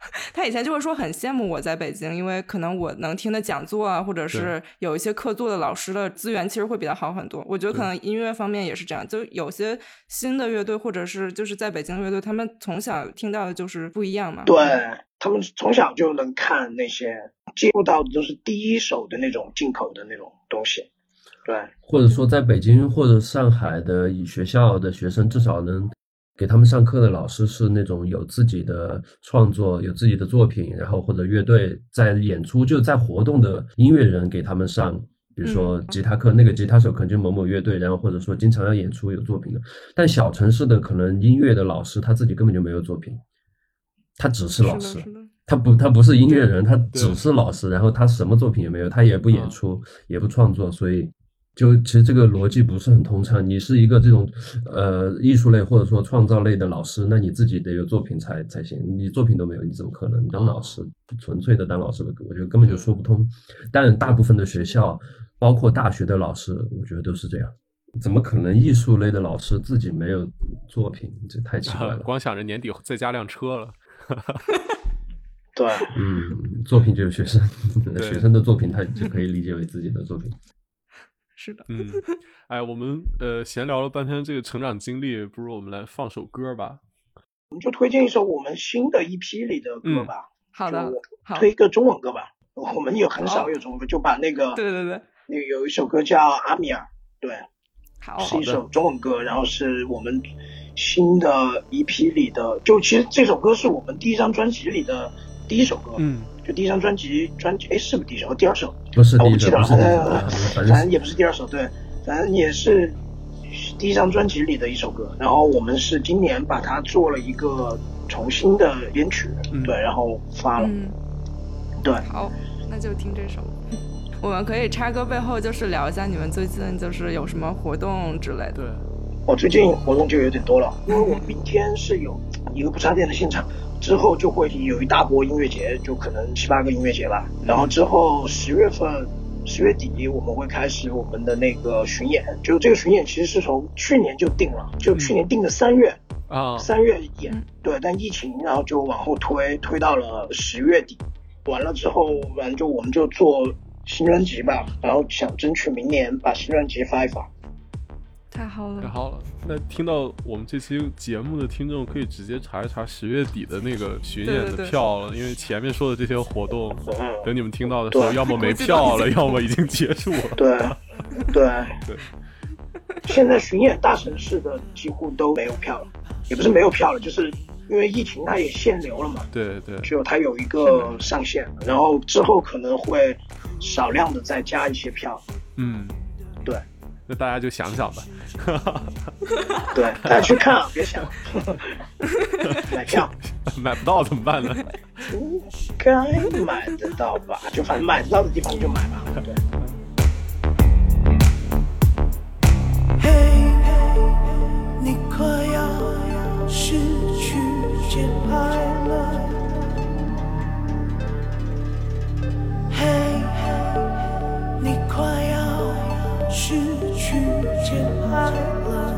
他以前就会说很羡慕我在北京，因为可能我能听的讲座啊，或者是有一些客座的老师的资源，其实会比较好很多。我觉得可能音乐方面也是这样，就有些新的乐队或者是就是在北京乐队，他们从小听到的就是不一样嘛。对他们从小就能看那些接触到的都是第一手的那种进口的那种东西。对，或者说在北京或者上海的学校的学生，至少能给他们上课的老师是那种有自己的创作、有自己的作品，然后或者乐队在演出就在活动的音乐人给他们上，比如说吉他课，那个吉他手可能就某某乐队，然后或者说经常要演出有作品的。但小城市的可能音乐的老师他自己根本就没有作品，他只是老，师，他不他不是音乐人，他只是老师，然后他什么作品也没有，他也不演嗯出，也不创作，所以就其实这个逻辑不是很通畅。你是一个这种呃艺术类或者说创造类的老师，那你自己得有作品才才行，你作品都没有，你怎么可能当老师？纯粹的当老师的，我觉得根本就说不通。但，大部分的学校，包括大学的老师，我觉得都是这样。怎么可能艺术类的老师自己没有作品？这太奇怪了。光想着年底再加辆车了。对，嗯，作品就是学生，学生的作品他就可以理解为自己的作品。是的。嗯，哎，我们呃闲聊了半天这个成长经历，不如我们来放首歌吧。我们就推荐一首我们新的一批里的歌吧，好的推一个中文歌吧。我们也很少有中文歌，就把那个对对对，那个有一首歌叫《阿米尔》，对，好，是一首中文歌，然后是我们新的一批里的，就其实这首歌是我们第一张专辑里的第一首歌，嗯，就第一张专辑专辑，哎，是不是第一首？第二首？不是啊，我不记得了，反反正正也不是第二首，对，反正也是第一张专辑里的一首歌。然后我们是今年把它做了一个重新的编曲，嗯对，然后发了，嗯，对。好，那就听这首。我们可以插歌背后就是聊一下你们最近就是有什么活动之类的。对，我最近活动就有点多了，因为我们明天是有一个不插电的现场，之后就会有一大波音乐节，就可能七八个音乐节吧。然后之后十月份、十月底我们会开始我们的那个巡演，就这个巡演其实是从去年就定了，就去年定的三月，啊，三月演嗯，对，但疫情然后就往后推，推到了十月底。完了之后，反正就我们就做新专辑吧，然后想争取明年把新专辑发一发。太好了，太好了。那听到我们这期节目的听众可以直接查一查十月底的那个巡演的对对对。票了，因为前面说的这些活动，嗯，等你们听到的时候，要么没票了，要么已经结束了。对，对，对。现在巡演大城市的几乎都没有票了，也不是没有票了，就是因为疫情它也限流了嘛，对对，只有它有一个上限，然后之后可能会少量的再加一些票。嗯，对那大家就想想吧。对，大家去看啊，别想 买票，买不到怎么办呢？应该买得到吧？就反正买得到的地方就买吧。对。嘿，你快要失去节拍了。嘿，你节拍了。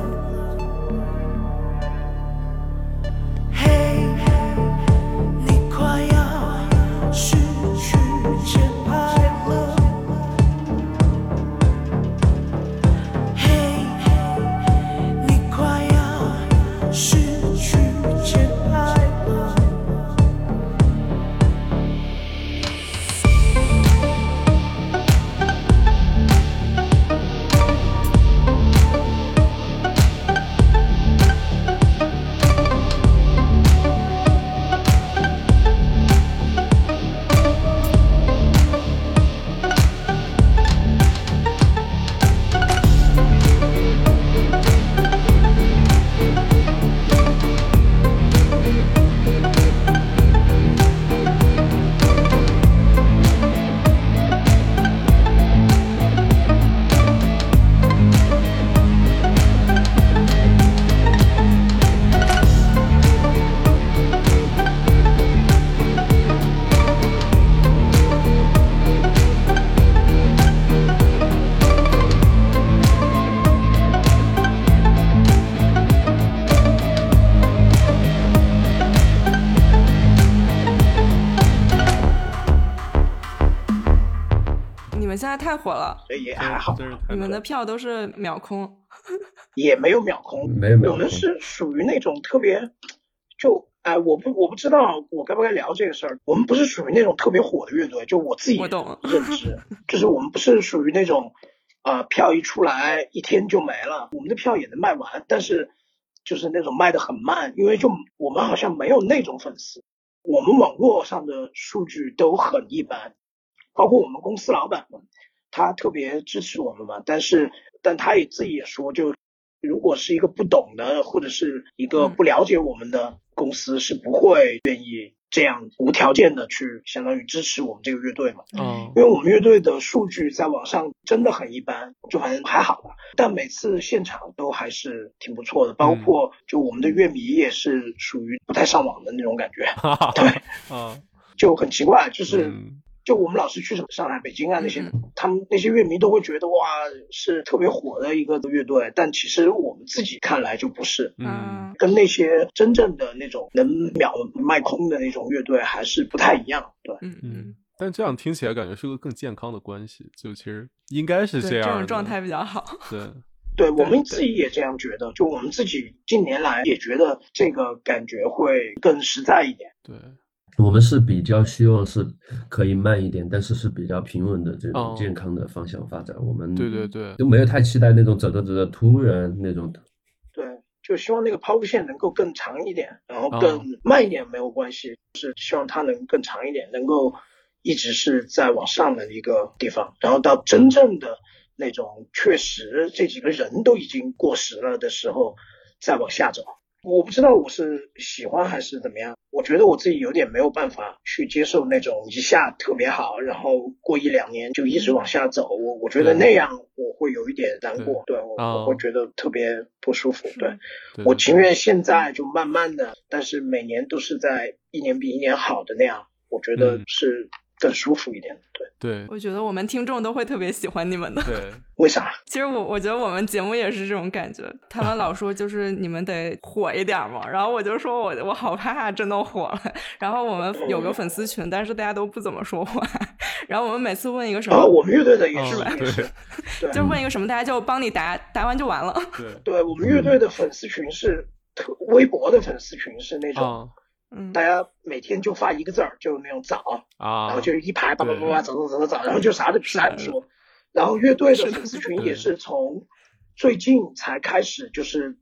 太火了，所以也还好，你们的票都是秒空。也没有秒空，没有秒空我们是属于那种特别，就哎，我不我不知道我该不该聊这个事儿。我们不是属于那种特别火的乐队，就我自己认知，就是我们不是属于那种，呃，票一出来一天就没了，我们的票也能卖完，但是就是那种卖的很慢，因为就我们好像没有那种粉丝，我们网络上的数据都很一般，包括我们公司老板们，他特别支持我们嘛，但是但他也自己也说，就如果是一个不懂的或者是一个不了解我们的公司是不会愿意这样无条件的去相当于支持我们这个乐队嘛。嗯因为我们乐队的数据在网上真的很一般，就反正还好吧。但每次现场都还是挺不错的，包括就我们的乐迷也是属于不太上网的那种感觉，哈哈对，嗯，就很奇怪，就是。嗯就我们老是去什么上海、北京啊那些嗯，他们那些乐迷都会觉得哇是特别火的一个乐队，但其实我们自己看来就不是，嗯。跟那些真正的那种能秒卖空的那种乐队还是不太一样。对，嗯嗯，但这样听起来感觉是个更健康的关系，就其实应该是，这样这种状态比较好。对，对我们自己也这样觉得，就我们自己近年来也觉得这个感觉会更实在一点。对，我们是比较希望是可以慢一点，但是是比较平稳的这哦种健康的方向发展。我们对对对就没有太期待那种走着走着突然那种的。对，就希望那个抛物线能够更长一点，然后哦更慢一点没有关系，是希望它能更长一点，能够一直是在往上的一个地方，然后到真正的那种确实这几个人都已经过时了的时候，再往下走。我不知道我是喜欢还是怎么样，我觉得我自己有点没有办法去接受那种一下特别好，然后过一两年就一直往下走。我我觉得那样我会有一点难过，对我哦我会觉得特别不舒服，对。我情愿现在就慢慢的，但是每年都是在一年比一年好的那样，我觉得嗯是更舒服一点。对，对我觉得我们听众都会特别喜欢你们的。对，为啥？其实我我觉得我们节目也是这种感觉，他们老说就是你们得火一点嘛，然后我就说我我好怕真的火了。然后我们有个粉丝群，但是大家都不怎么说话。然后我们每次问一个什么，然后我们乐队的也哦是，也对，对就问一个什么，大家就帮你答，答完就完了。对对我们乐队的粉丝群是特微博的粉丝群是那种，啊嗯大家每天就发一个字儿，就那种早，啊，然后就一排叭叭叭对叭走走走走走，然后就啥都啥也不说。然后乐队的粉丝群也是从最近才开始，就是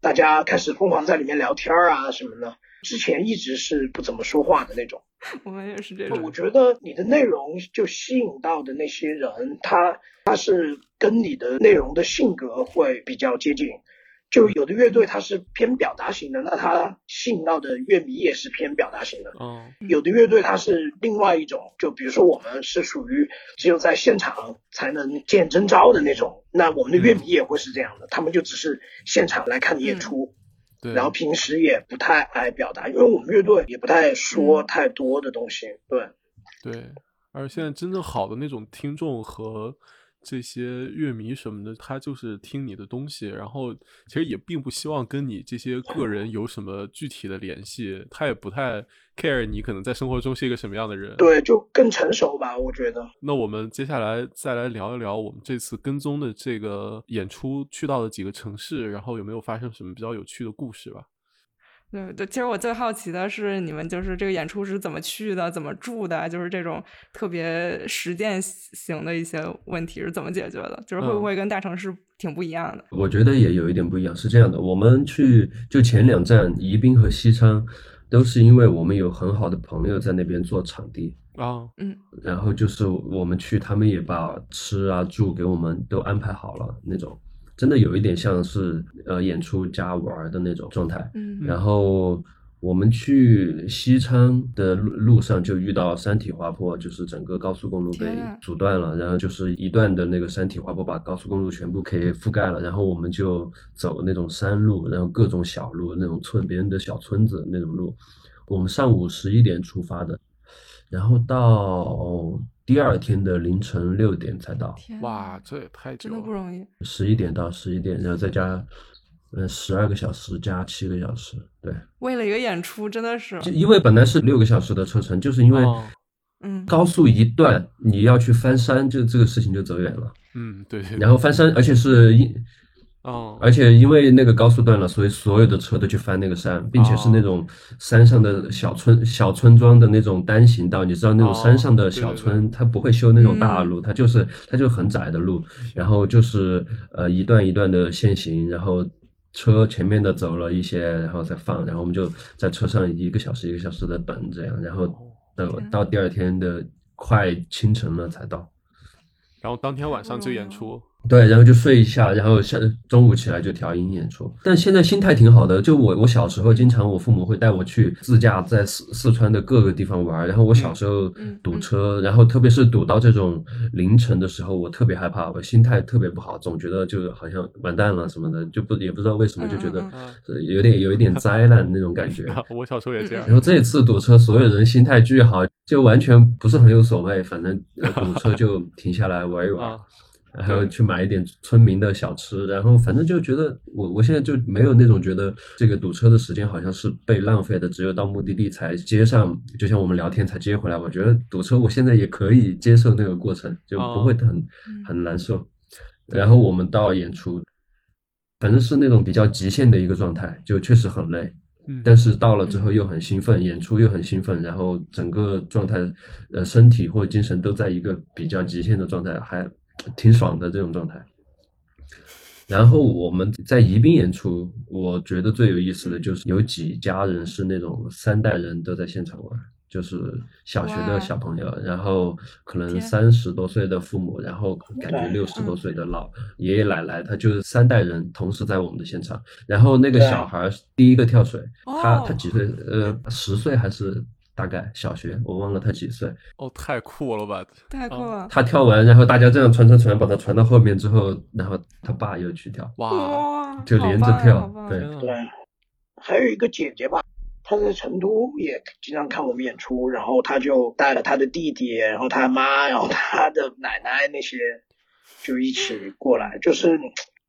大家开始疯狂在里面聊天儿啊什么的。之前一直是不怎么说话的那种。我们也是这种。我觉得你的内容就吸引到的那些人，他他是跟你的内容的性格会比较接近。就有的乐队它是偏表达型的，那它吸引到的乐迷也是偏表达型的。嗯。有的乐队它是另外一种，就比如说我们是属于只有在现场才能见真招的那种，那我们的乐迷也会是这样的，他们就只是现场来看你演出，对，然后平时也不太爱表达，因为我们乐队也不太说嗯。太多的东西，对。对，而现在真正好的那种听众和这些乐迷什么的，他就是听你的东西，然后其实也并不希望跟你这些个人有什么具体的联系，他也不太 care 你可能在生活中是一个什么样的人。，对，就更成熟吧，我觉得。那我们接下来再来聊一聊我们这次跟踪的这个演出去到的几个城市，然后有没有发生什么比较有趣的故事吧？对对，其实我最好奇的是你们就是这个演出是怎么去的，怎么住的，就是这种特别实践型的一些问题是怎么解决的，就是会不嗯。会跟大城市挺不一样的？我觉得也有一点不一样，是这样的，我们去就前两站宜宾和西昌，都是因为我们有很好的朋友在那边做场地，啊，嗯。然后就是我们去，他们也把吃啊住给我们都安排好了那种，真的有一点像是呃演出加玩儿的那种状态。嗯然后我们去西昌的路路上就遇到山体滑坡，就是整个高速公路被阻断了，然后就是一段的那个山体滑坡把高速公路全部给覆盖了，然后我们就走那种山路，然后各种小路，那种村别人的小村子那种路。我们上午十一点出发的，然后到第二天的凌晨六点才到，哇，这也太久真的不了。容易。十一点到十一点，然后再加呃十二个小时加七个小时，对。为了一个演出，真的是，就因为本来是六个小时的车程，就是因为哦嗯，高速一断，你要去翻山，就这个事情就走远了。嗯，对，然后翻山，而且是因，哦，而且因为那个高速断了，所以所有的车都去翻那个山，并且是那种山上的小村小村庄的那种单行道。你知道那种山上的小村，它不会修那种大路，它就是它就很窄的路，然后就是呃一段一段的限行，然后。车前面的走了一些，然后再放，然后我们就在车上一个小时一个小时的等，这样，然后等到第二天的快清晨了才到。然后当天晚上就演出。对，然后就睡一下，然后下中午起来就调音演出。但现在心态挺好的，就我我小时候经常我父母会带我去自驾在四四川的各个地方玩，然后我小时候嗯堵车，然后特别是堵到这种凌晨的时候，我特别害怕，我心态特别不好，总觉得就好像完蛋了什么的，就不也不知道为什么就觉得有点有一点灾难那种感觉。我小时候也这样然。后这次堵车，所有人心态巨好，就完全不是很有所谓，反正呃 堵车就停下来玩一玩。啊，然后去买一点村民的小吃，然后反正就觉得我我现在就没有那种觉得这个堵车的时间好像是被浪费的，只有到目的地才接上，就像我们聊天才接回来。我觉得堵车我现在也可以接受那个过程，就不会很、很难受。然后我们到演出，反正是那种比较极限的一个状态，就确实很累。嗯但是到了之后又很兴奋，演出又很兴奋，然后整个状态，呃，身体或者精神都在一个比较极限的状态，还挺爽的这种状态。然后我们在宜宾演出，我觉得最有意思的就是有几家人是那种三代人都在现场玩，就是小学的小朋友，然后可能三十多岁的父母，然后感觉六十多嗯岁的老爷爷奶奶，他就是三代人同时在我们的现场。然后那个小孩儿第一个跳水，他他哦几岁？呃，十岁还是大概小学？我忘了他几岁。哦，太酷了吧！太酷了！他跳完，然后大家这样传传传，把他传到后面之后，然后他爸又去跳，哇，就连着跳对对，还有一个姐姐吧，她在成都也经常看我们演出，然后她就带了她的弟弟，然后她妈，然后她的奶奶那些，就一起过来，就是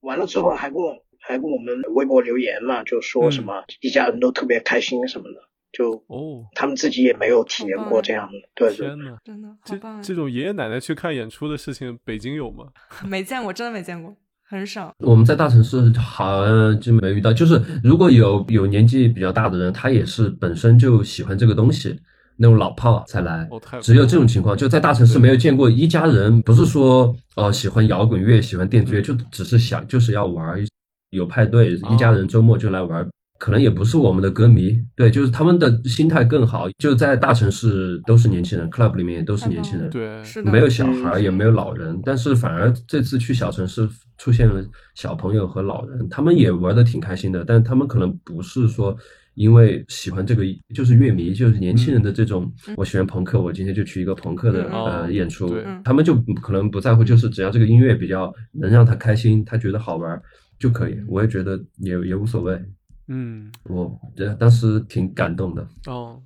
完了之后还跟我还跟我们微博留言嘛，就说什么一家人都特别开心什么的，就哦，他们自己也没有体验过这样的。天呐，真的好这棒！这种爷爷奶奶去看演出的事情，北京有吗？没见过，真的没见过，很少。我们在大城市好像就没遇到，就是如果有有年纪比较大的人，他也是本身就喜欢这个东西，那种老炮才来。只有这种情况，就在大城市没有见过一家人，不是说哦喜欢摇滚乐、喜欢电子乐，就只是想就是要玩儿，有派对，一家人周末就来玩儿。可能也不是我们的歌迷，对，就是他们的心态更好。就在大城市都是年轻人，club 里面也都是年轻人，对，是的，没有小孩也没有老人，但是反而这次去小城市出现了小朋友和老人，他们也玩的挺开心的，但他们可能不是说因为喜欢这个，就是乐迷，就是年轻人的这种，我喜欢朋克，我今天就去一个朋克的嗯呃哦演出，他们就可能不在乎，就是只要这个音乐比较能让他开心，他觉得好玩就可以，我也觉得也也无所谓，嗯，我呃当时挺感动的。哦，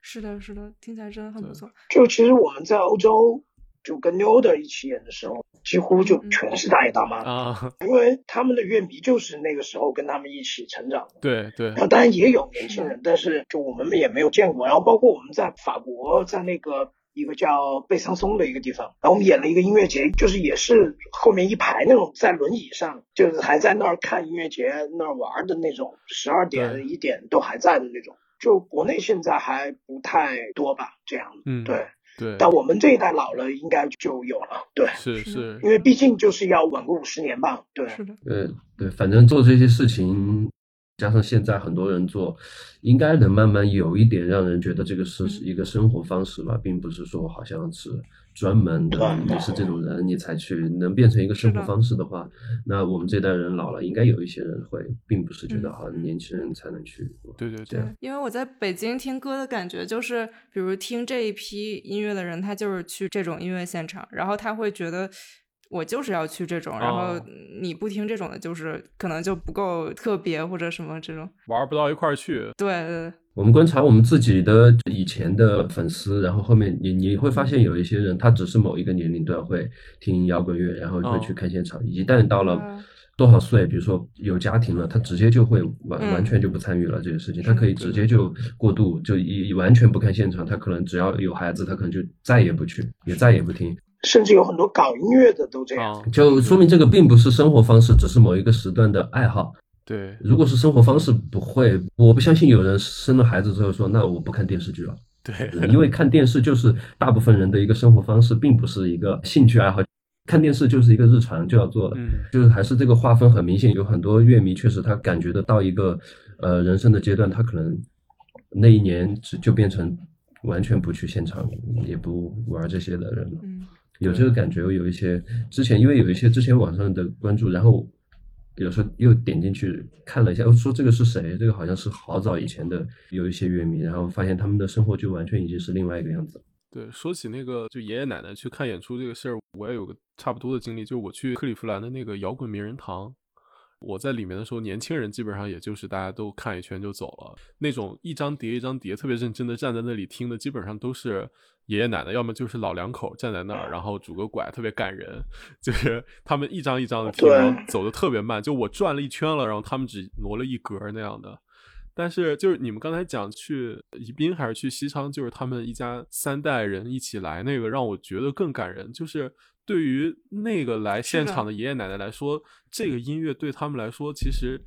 是的，是的，听起来真的很不错。就其实我们在欧洲就跟 New Order 一起演的时候，几乎就全是大爷大妈，啊，因为他们的乐迷就是那个时候跟他们一起成长的。对对然，后当然也有年轻人，但是就我们也没有见过。然后包括我们在法国，在那个一个叫贝桑松的一个地方，然后我们演了一个音乐节，就是也是后面一排那种在轮椅上，就是还在那儿看音乐节那儿玩的那种，十二点一点都还在的那种。就国内现在还不太多吧，这样。嗯，对，对，但我们这一代老了应该就有了。对，是是是因，为毕竟就是要稳个五十年吧。对，是的，对，对，反正做这些事情，加上现在很多人做，应该能慢慢有一点让人觉得这个是嗯。一个生活方式吧，并不是说好像是专门的你是这种人你才去，能变成一个生活方式的话，那我们这代人老了，应该有一些人会，并不是觉得嗯。好像年轻人才能去。对对对，因为我在北京听歌的感觉就是，比如听这一批音乐的人，他就是去这种音乐现场，然后他会觉得我就是要去这种，然后哦。你不听这种的，就是可能就不够特别或者什么这种。玩不到一块儿去，对对对，我们观察我们自己的以前的粉丝，然后后面你你会发现有一些人，他只是某一个年龄段会听摇滚乐，然后会去哦。看现场，一旦到了嗯。多少岁，比如说有家庭了，他直接就会完嗯。完全就不参与了这个事情，他可以直接。就过渡，就一完全不看现场，他可能只要有孩子，他可能就再也不去，也再也不听，甚至有很多搞音乐的都这样。啊，就说明这个并不是生活方式，只是某一个时段的爱好。对，如果是生活方式，不会，我不相信有人生了孩子之后说，那我不看电视剧了。对，因为看电视就是大部分人的一个生活方式，并不是一个兴趣爱好。看电视就是一个日常就要做的，嗯就是还是这个划分很明显。有很多乐迷确实他感觉得到一个呃人生的阶段，他可能那一年只就变成完全不去现场，也不玩这些的人了。嗯，有这个感觉，有一些之前因为有一些之前网上的关注，然后有时候又点进去看了一下，哦说这个是谁？这个好像是好早以前的有一些乐迷，然后发现他们的生活就完全已经是另外一个样子。对，说起那个就爷爷奶奶去看演出这个事儿，我也有个差不多的经历，就是我去克利夫兰的那个摇滚名人堂。我在里面的时候，年轻人基本上也就是大家都看一圈就走了，那种一张碟一张碟特别认真的站在那里听的，基本上都是爷爷奶奶，要么就是老两口站在那儿，然后拄个拐，特别感人。就是他们一张一张的听，然后走的特别慢，就我转了一圈了，然后他们只挪了一格那样的。但是就是你们刚才讲去宜宾还是去西昌，就是他们一家三代人一起来，那个让我觉得更感人，就是。对于那个来现场的爷爷奶奶来说，这个音乐对他们来说，其实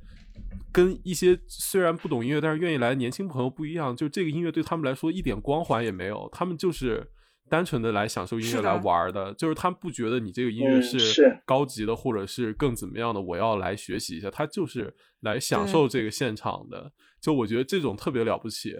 跟一些虽然不懂音乐，但是愿意来年轻朋友不一样。就这个音乐对他们来说一点光环也没有，他们就是单纯的来享受音乐来玩的。就是他们不觉得你这个音乐是高级的，或者是更怎么样的，我要来学习一下。他就是来享受这个现场的。就我觉得这种特别了不起。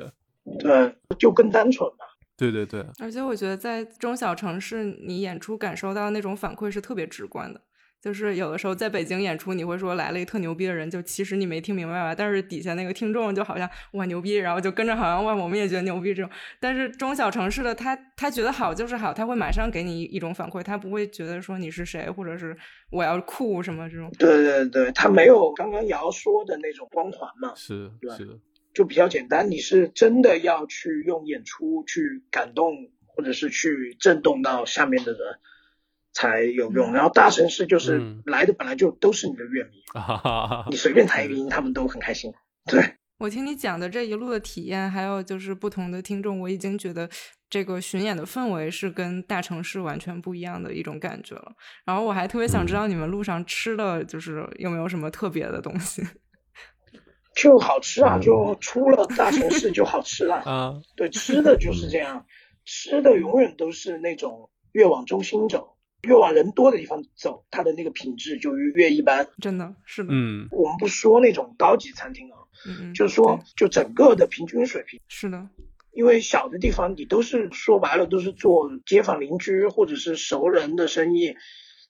对，就更单纯吧。对对对，而且我觉得在中小城市，你演出感受到那种反馈是特别直观的。就是有的时候在北京演出，你会说来了一特牛逼的人，就其实你没听明白吧，但是底下那个听众就好像哇牛逼，然后就跟着好像哇我们也觉得牛逼这种。但是中小城市的他他觉得好就是好，他会马上给你一种反馈，他不会觉得说你是谁，或者是我要酷什么这种。对对对，他没有刚刚瑶说的那种光环嘛。是，是的。就比较简单，你是真的要去用演出去感动，或者是去震动到下面的人才有用。然后大城市就是来的本来就都是你的乐迷，你随便弹一个音，他们都很开心。对我听你讲的这一路的体验，还有就是不同的听众，我已经觉得这个巡演的氛围是跟大城市完全不一样的一种感觉了。然后我还特别想知道你们路上吃的就是有没有什么特别的东西。就好吃啊！就出了大城市就好吃了 啊！对，吃的就是这样，吃的永远都是那种越往中心走，越往人多的地方走，它的那个品质就越一般。真的是的，嗯，我们不说那种高级餐厅啊，嗯嗯，就是说就整个的平均水平。是的，因为小的地方你都是说白了都是做街坊邻居或者是熟人的生意。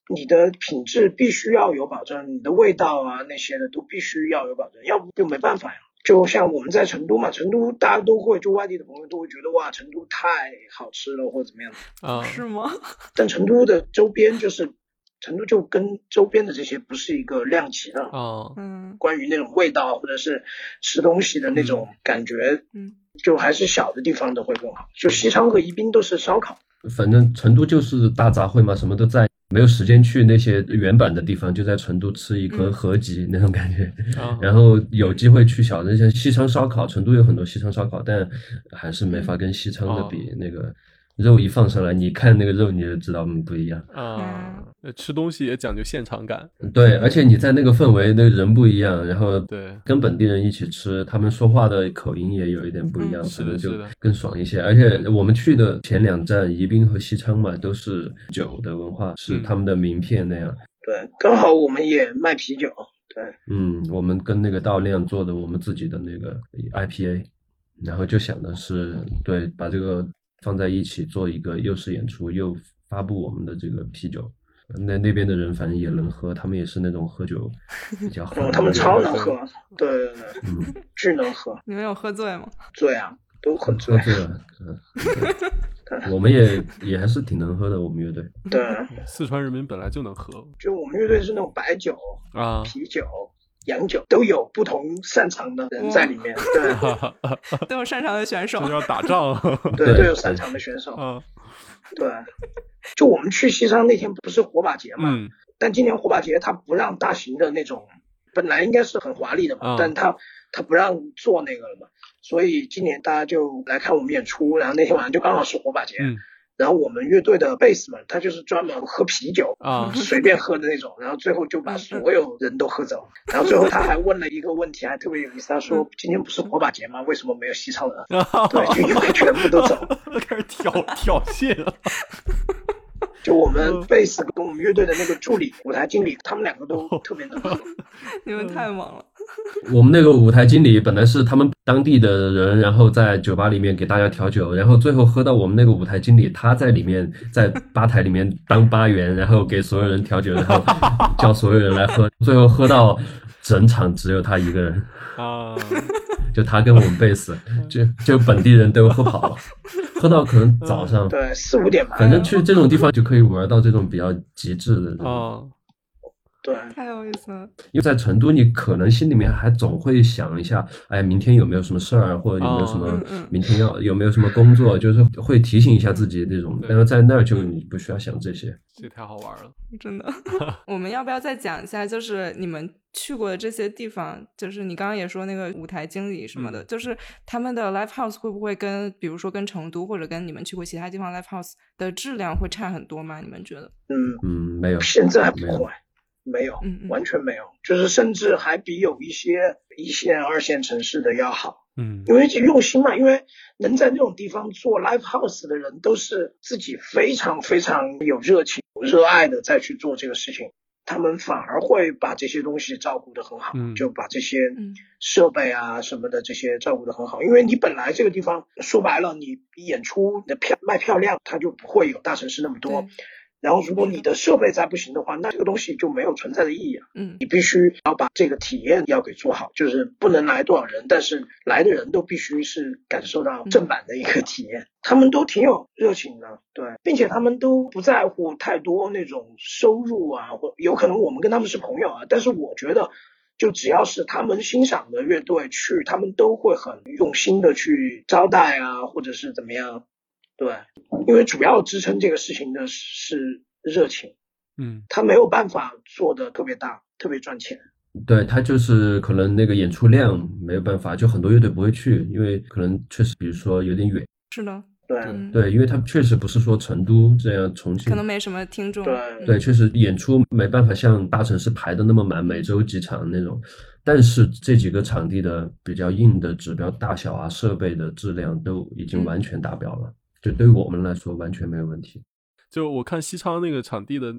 你的品质必须要有保证，你的味道啊那些的都必须要有保证，要不就没办法呀。就像我们在成都嘛，成都大家都会，就外地的朋友都会觉得哇，成都太好吃了或者怎么样啊？是吗？但成都的周边就是，成都就跟周边的这些不是一个量级的啊。嗯，关于那种味道或者是吃东西的那种感觉，嗯，就还是小的地方的会更好。就西昌和宜宾都是烧烤，反正成都就是大杂烩嘛，什么都在。没有时间去那些原版的地方，就在成都吃一颗合集那种感觉。然后有机会去小镇像西昌烧烤，成都有很多西昌烧烤，但还是没法跟西昌的比那个。肉一放上来，你看那个肉，你就知道不一样啊。吃东西也讲究现场感，对，而且你在那个氛围，那人不一样，然后对，跟本地人一起吃，他们说话的口音也有一点不一样，是的，就更爽一些。而且我们去的前两站，宜宾和西昌嘛，都是酒的文化，是他们的名片那样。对，刚好我们也卖啤酒，对，嗯，我们跟那个道亮做的我们自己的那个 IPA，然后就想的是，对，把这个。放在一起做一个，又是演出又发布我们的这个啤酒，那那边的人反正也能喝，他们也是那种喝酒比较好，他们超 能喝，对对对，嗯，巨能喝。你们有喝醉吗？醉啊，都很醉。喝醉了，嗯，我们也也还是挺能喝的，我们乐队。对，四川人民本来就能喝，就我们乐队是那种白酒啊，啤酒。洋酒都有不同擅长的人在里面，对，都有擅长的选手，要打仗，对，都有擅长的选手，嗯，对，就我们去西昌那天不是火把节嘛，但今年火把节他不让大型的那种，本来应该是很华丽的嘛，但他他不让做那个了嘛，所以今年大家就来看我们演出，然后那天晚上就刚好是火把节。然后我们乐队的贝斯们，他就是专门喝啤酒啊，随便喝的那种。然后最后就把所有人都喝走。然后最后他还问了一个问题，还特别有意思。他说：“今天不是火把节吗？为什么没有西昌人？” 对，就因为全部都走，开始挑挑衅了。就我们贝斯跟我们乐队的那个助理、舞台经理，他们两个都特别能喝。你们太猛了。我们那个舞台经理本来是他们当地的人，然后在酒吧里面给大家调酒，然后最后喝到我们那个舞台经理他在里面在吧台里面当吧员，然后给所有人调酒，然后叫所有人来喝，最后喝到整场只有他一个人，啊，就他跟我们贝斯，就就本地人都喝跑了，喝到可能早上，对，四五点吧。反正去这种地方就可以玩到这种比较极致的这种。啊，对，太有意思了。因为在成都，你可能心里面还总会想一下，哎，明天有没有什么事儿，或者有没有什么哦嗯嗯明天要有没有什么工作，就是会提醒一下自己那种。但是在那儿就你不需要想这些。这太好玩了。真的，我们要不要再讲一下？就是你们去过的这些地方，就是你刚刚也说那个舞台经理什么的，嗯就是他们的 live house 会不会跟，比如说跟成都或者跟你们去过其他地方 live house 的质量会差很多吗？你们觉得？嗯，嗯，没有，现在不没有会，没有，完全没有，就是甚至还比有一些一线、二线城市的要好。嗯因为用心嘛，因为能在那种地方做 live house 的人，都是自己非常非常有热情、有热爱的再去做这个事情，他们反而会把这些东西照顾得很好，嗯就把这些嗯设备啊什么的这些照顾得很好。因为你本来这个地方说白了，你演出的票卖票量它就不会有大城市那么多对。然后，如果你的设备再不行的话，那这个东西就没有存在的意义了。嗯你必须要把这个体验要给做好，就是不能来多少人，但是来的人都必须是感受到正版的一个体验。他们都挺有热情的，对，并且他们都不在乎太多那种收入啊，或有可能我们跟他们是朋友啊，但是我觉得。就只要是他们欣赏的乐队去，他们都会很用心的去招待啊，或者是怎么样，对，因为主要支撑这个事情的是热情。嗯他没有办法做的特别大，特别赚钱。对他就是可能那个演出量没有办法，就很多乐队不会去，因为可能确实，比如说有点远。是的，对嗯，对，因为他确实不是说成都这样重庆可能没什么听众。对嗯对，确实演出没办法像大城市排的那么满，每周几场那种。但是这几个场地的比较硬的指标，大小啊、设备的质量都已经完全达标了，就对于我们来说完全没有问题。就我看西昌那个场地的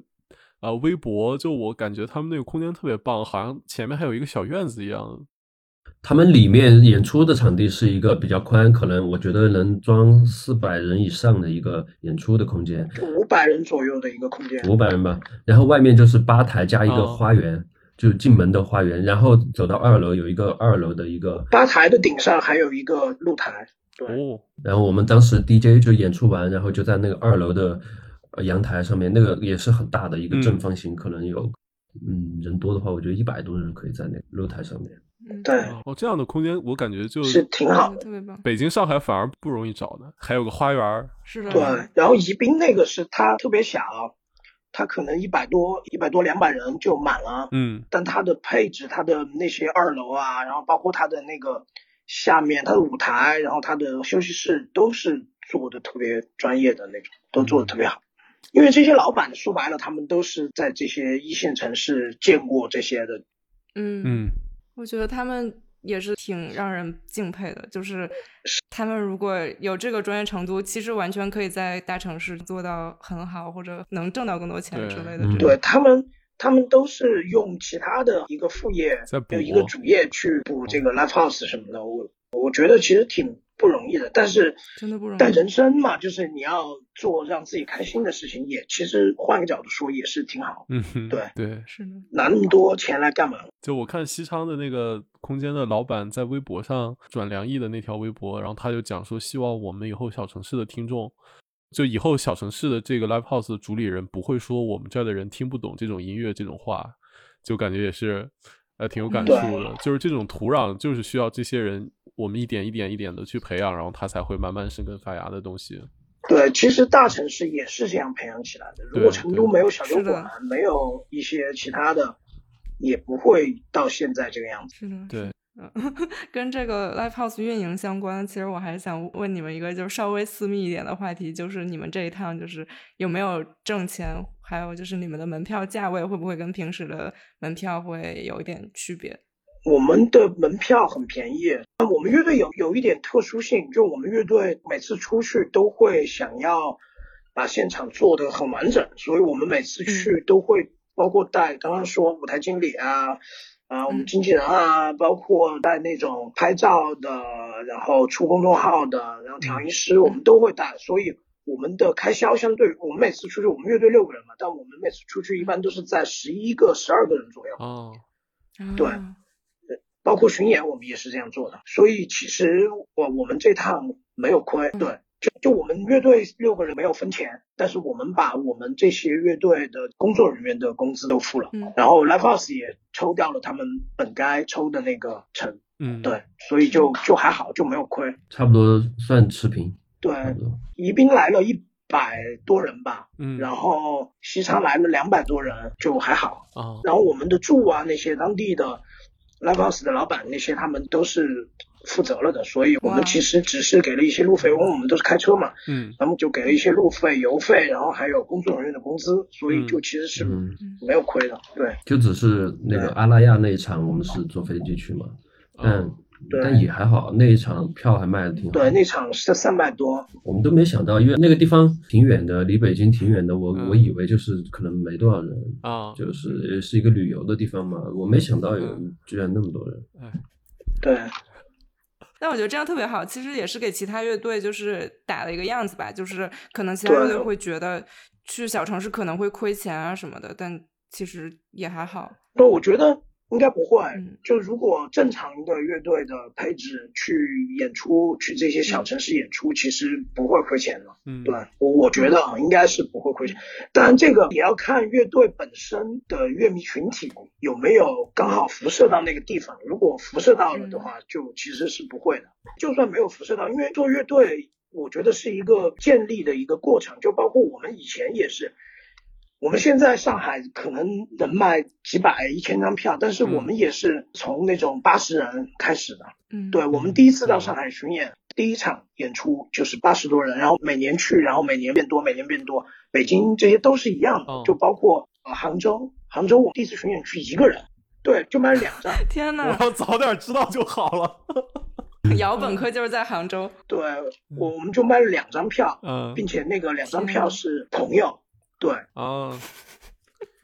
啊、微博，就我感觉他们那个空间特别棒，好像前面还有一个小院子一样。他们里面演出的场地是一个比较宽，可能我觉得能装四百人以上的一个演出的空间，五百人左右的一个空间。五百人吧。然后外面就是吧台加一个哦花园，就进门的花园，然后走到二楼有一个二楼的一个吧台的顶上还有一个露台。对，哦，然后我们当时 DJ 就演出完，然后就在那个二楼的呃阳台上面，那个也是很大的一个嗯正方形，可能有嗯人多的话，我觉得一百多人可以在那个露台上面。嗯对，哦，这样的空间我感觉就是挺好的。特别棒。北京、上海反而不容易找的，还有个花园儿。是的，对，然后宜宾那个是它特别小，它可能一百多、一百多、两百人就满了。嗯但它的配置，它的那些二楼啊，然后包括它的那个下面它的舞台，然后它的休息室都是做的特别专业的那种，都做的特别好。因为这些老板说白了，他们都是在这些一线城市见过这些的。嗯嗯我觉得他们也是挺让人敬佩的，就是他们如果有这个专业程度，其实完全可以在大城市做到很好，或者能挣到更多钱之类的。嗯对他们，他们都是用其他的一个副业在，补有一个主业去补这个 live house 什么的。我我觉得其实挺不容易的，但是真的不容易但人生嘛，就是你要做让自己开心的事情，也其实换个角度说也是挺好。嗯哼，对对，是的，拿那么多钱来干嘛？就我看西昌的那个空间的老板在微博上转梁毅的那条微博，然后他就讲说，希望我们以后小城市的听众，就以后小城市的这个 live house 的主理人不会说我们这儿的人听不懂这种音乐这种话，就感觉也是呃挺有感触的。就是这种土壤，就是需要这些人，我们一点一点一点的去培养，然后它才会慢慢生根发芽的东西。对，其实大城市也是这样培养起来的。如果成都没有小酒馆，没有一些其他的，也不会到现在这个样子。是的，对跟这个 live house 运营相关，其实我还想问你们一个就是稍微私密一点的话题，就是你们这一趟就是有没有挣钱，还有就是你们的门票价位会不会跟平时的门票会有一点区别？我们的门票很便宜，我们乐队有有一点特殊性，就我们乐队每次出去都会想要把现场做得很完整，所以我们每次去都会包括带刚刚说舞台经理啊，啊，我们嗯。经纪人啊，包括带那种拍照的，然后出公众号的，然后调音师，我们都会带，所以我们的开销相对我们每次出去，我们乐队六个人嘛，但我们每次出去一般都是在十一个、十二个人左右。哦，对啊。包括巡演，我们也是这样做的。所以其实我我们这趟没有亏，对，就就我们乐队六个人没有分钱，但是我们把我们这些乐队的工作人员的工资都付了，嗯然后 Live House 也抽掉了他们本该抽的那个成，嗯，对，所以就就还好，就没有亏。差不多算持平，对。宜宾来了一百多人吧，嗯，然后西昌来了两百多人，就还好。哦，然后我们的住啊，那些当地的 live house 的老板那些，他们都是负责了的，所以我们其实只是给了一些路费，因为我们都是开车嘛，嗯。咱们就给了一些路费、油费，然后还有工作人员的工资，所以就其实是嗯，没有亏的。对。就只是那个阿拉亚那一场，我们是坐飞机去嘛，但哦对。但也还好，那一场票还卖的挺好。对，那场是三百多，我们都没想到，因为那个地方挺远的，离北京挺远的。我、嗯。我以为就是可能没多少人，啊，就是也是一个旅游的地方嘛。我没想到有嗯。居然那么多人。哎，对但我觉得这样特别好，其实也是给其他乐队就是打了一个样子吧，就是可能其他乐队会觉得去小城市可能会亏钱啊什么的，但其实也还好。那我觉得应该不会。嗯就如果正常的乐队的配置去演出，去这些小城市演出，其实不会亏钱的。嗯，对我我觉得啊，应该是不会亏钱。当然，这个也要看乐队本身的乐迷群体有没有刚好辐射到那个地方。如果辐射到了的话，就其实是不会的。就算没有辐射到，因为做乐队，我觉得是一个建立的一个过程。就包括我们以前也是，我们现在上海可能能卖几百、一千张票，但是我们也是从那种八十人开始的。嗯，对我们第一次到上海巡演，第一场演出就是八十多人，然后每年去，然后每年变多，每年变多。北京这些都是一样的，哦。就包括呃杭州，杭州我第一次巡演去一个人，对，就卖了两张，天呐，我要早点知道就好了。姚本科就是在杭州，对我我们就卖了两张票，嗯。并且那个两张票是朋友，对，啊，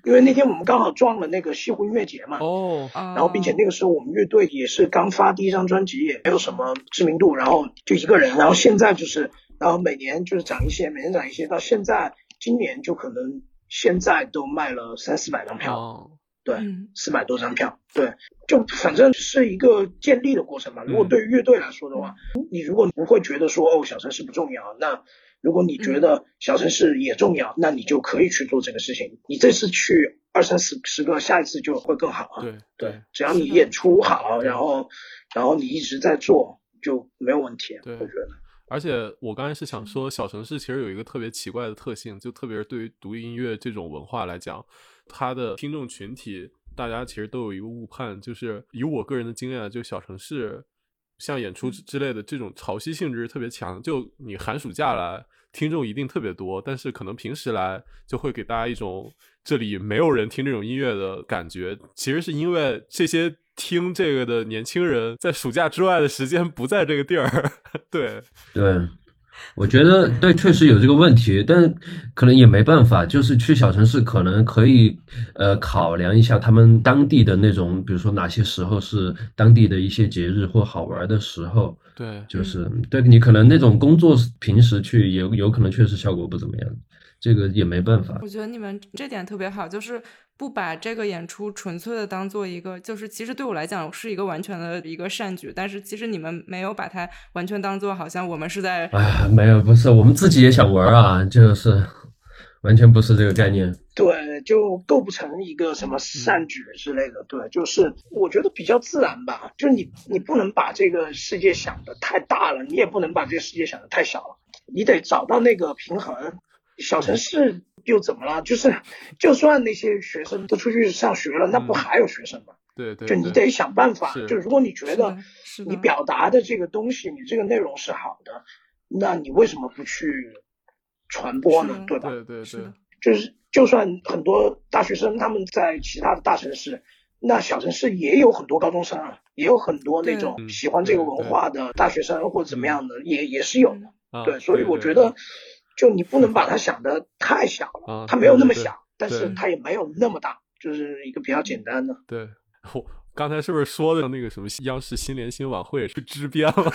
因为那天我们刚好撞了那个西湖音乐节嘛，哦，然然后并且那个时候我们乐队也是刚发第一张专辑，也没有什么知名度，然后就一个人，然后现在就是，然后每年就是涨一些，每年涨一些，到现在今年就可能现在都卖了三四百张票，哦，对，嗯。四百多张票，对，就反正是一个建立的过程嘛。如果对于乐队来说的话，你如果不会觉得说哦小城市不重要，那如果你觉得小城市也重要，那你就可以去做这个事情。你这次去二三四十个，下一次就会更好啊。对对，只要你演出好，然后然后你一直在做，就没有问题。对我觉得。而且我刚才是想说，小城市其实有一个特别奇怪的特性，就特别是对于独立音乐这种文化来讲，它的听众群体，大家其实都有一个误判，就是以我个人的经验，就小城市像演出之之类的这种潮汐性质特别强，就你寒暑假来，听众一定特别多，但是可能平时来就会给大家一种这里没有人听这种音乐的感觉。其实是因为这些听这个的年轻人在暑假之外的时间不在这个地儿，对，对，我觉得对，确实有这个问题，但可能也没办法。就是去小城市，可能可以呃考量一下他们当地的那种，比如说哪些时候是当地的一些节日或好玩的时候。对，就是对你可能那种工作平时去也有可能确实效果不怎么样，这个也没办法。我觉得你们这点特别好，就是不把这个演出纯粹的当做一个，就是其实对我来讲是一个完全的一个善举，但是其实你们没有把它完全当做好像我们是在哎，没有，不是，我们自己也想玩啊，就是完全不是这个概念。对，就构不成一个什么善举之类的。对，就是我觉得比较自然吧。就你你不能把这个世界想的太大了，你也不能把这个世界想的太小了，你得找到那个平衡。小城市又怎么了？就是就算那些学生都出去上学了，那不嗯还有学生吗？对对，就你得想办法。就如果你觉得你表达的这个东西，你这个内容是好的，那你为什么不去传播？呢对吧？对对对是，就是就算很多大学生他们在其他的大城市，那小城市也有很多高中生啊，也有很多那种喜欢这个文化的大学生或者怎么样的，也也是有的。啊对，所以我觉得，就你不能把它想的太小了，啊它没有那么小，但是它也没有那么大，就是一个比较简单的。对我刚才是不是说的那个什么央视新联新晚会是支边了？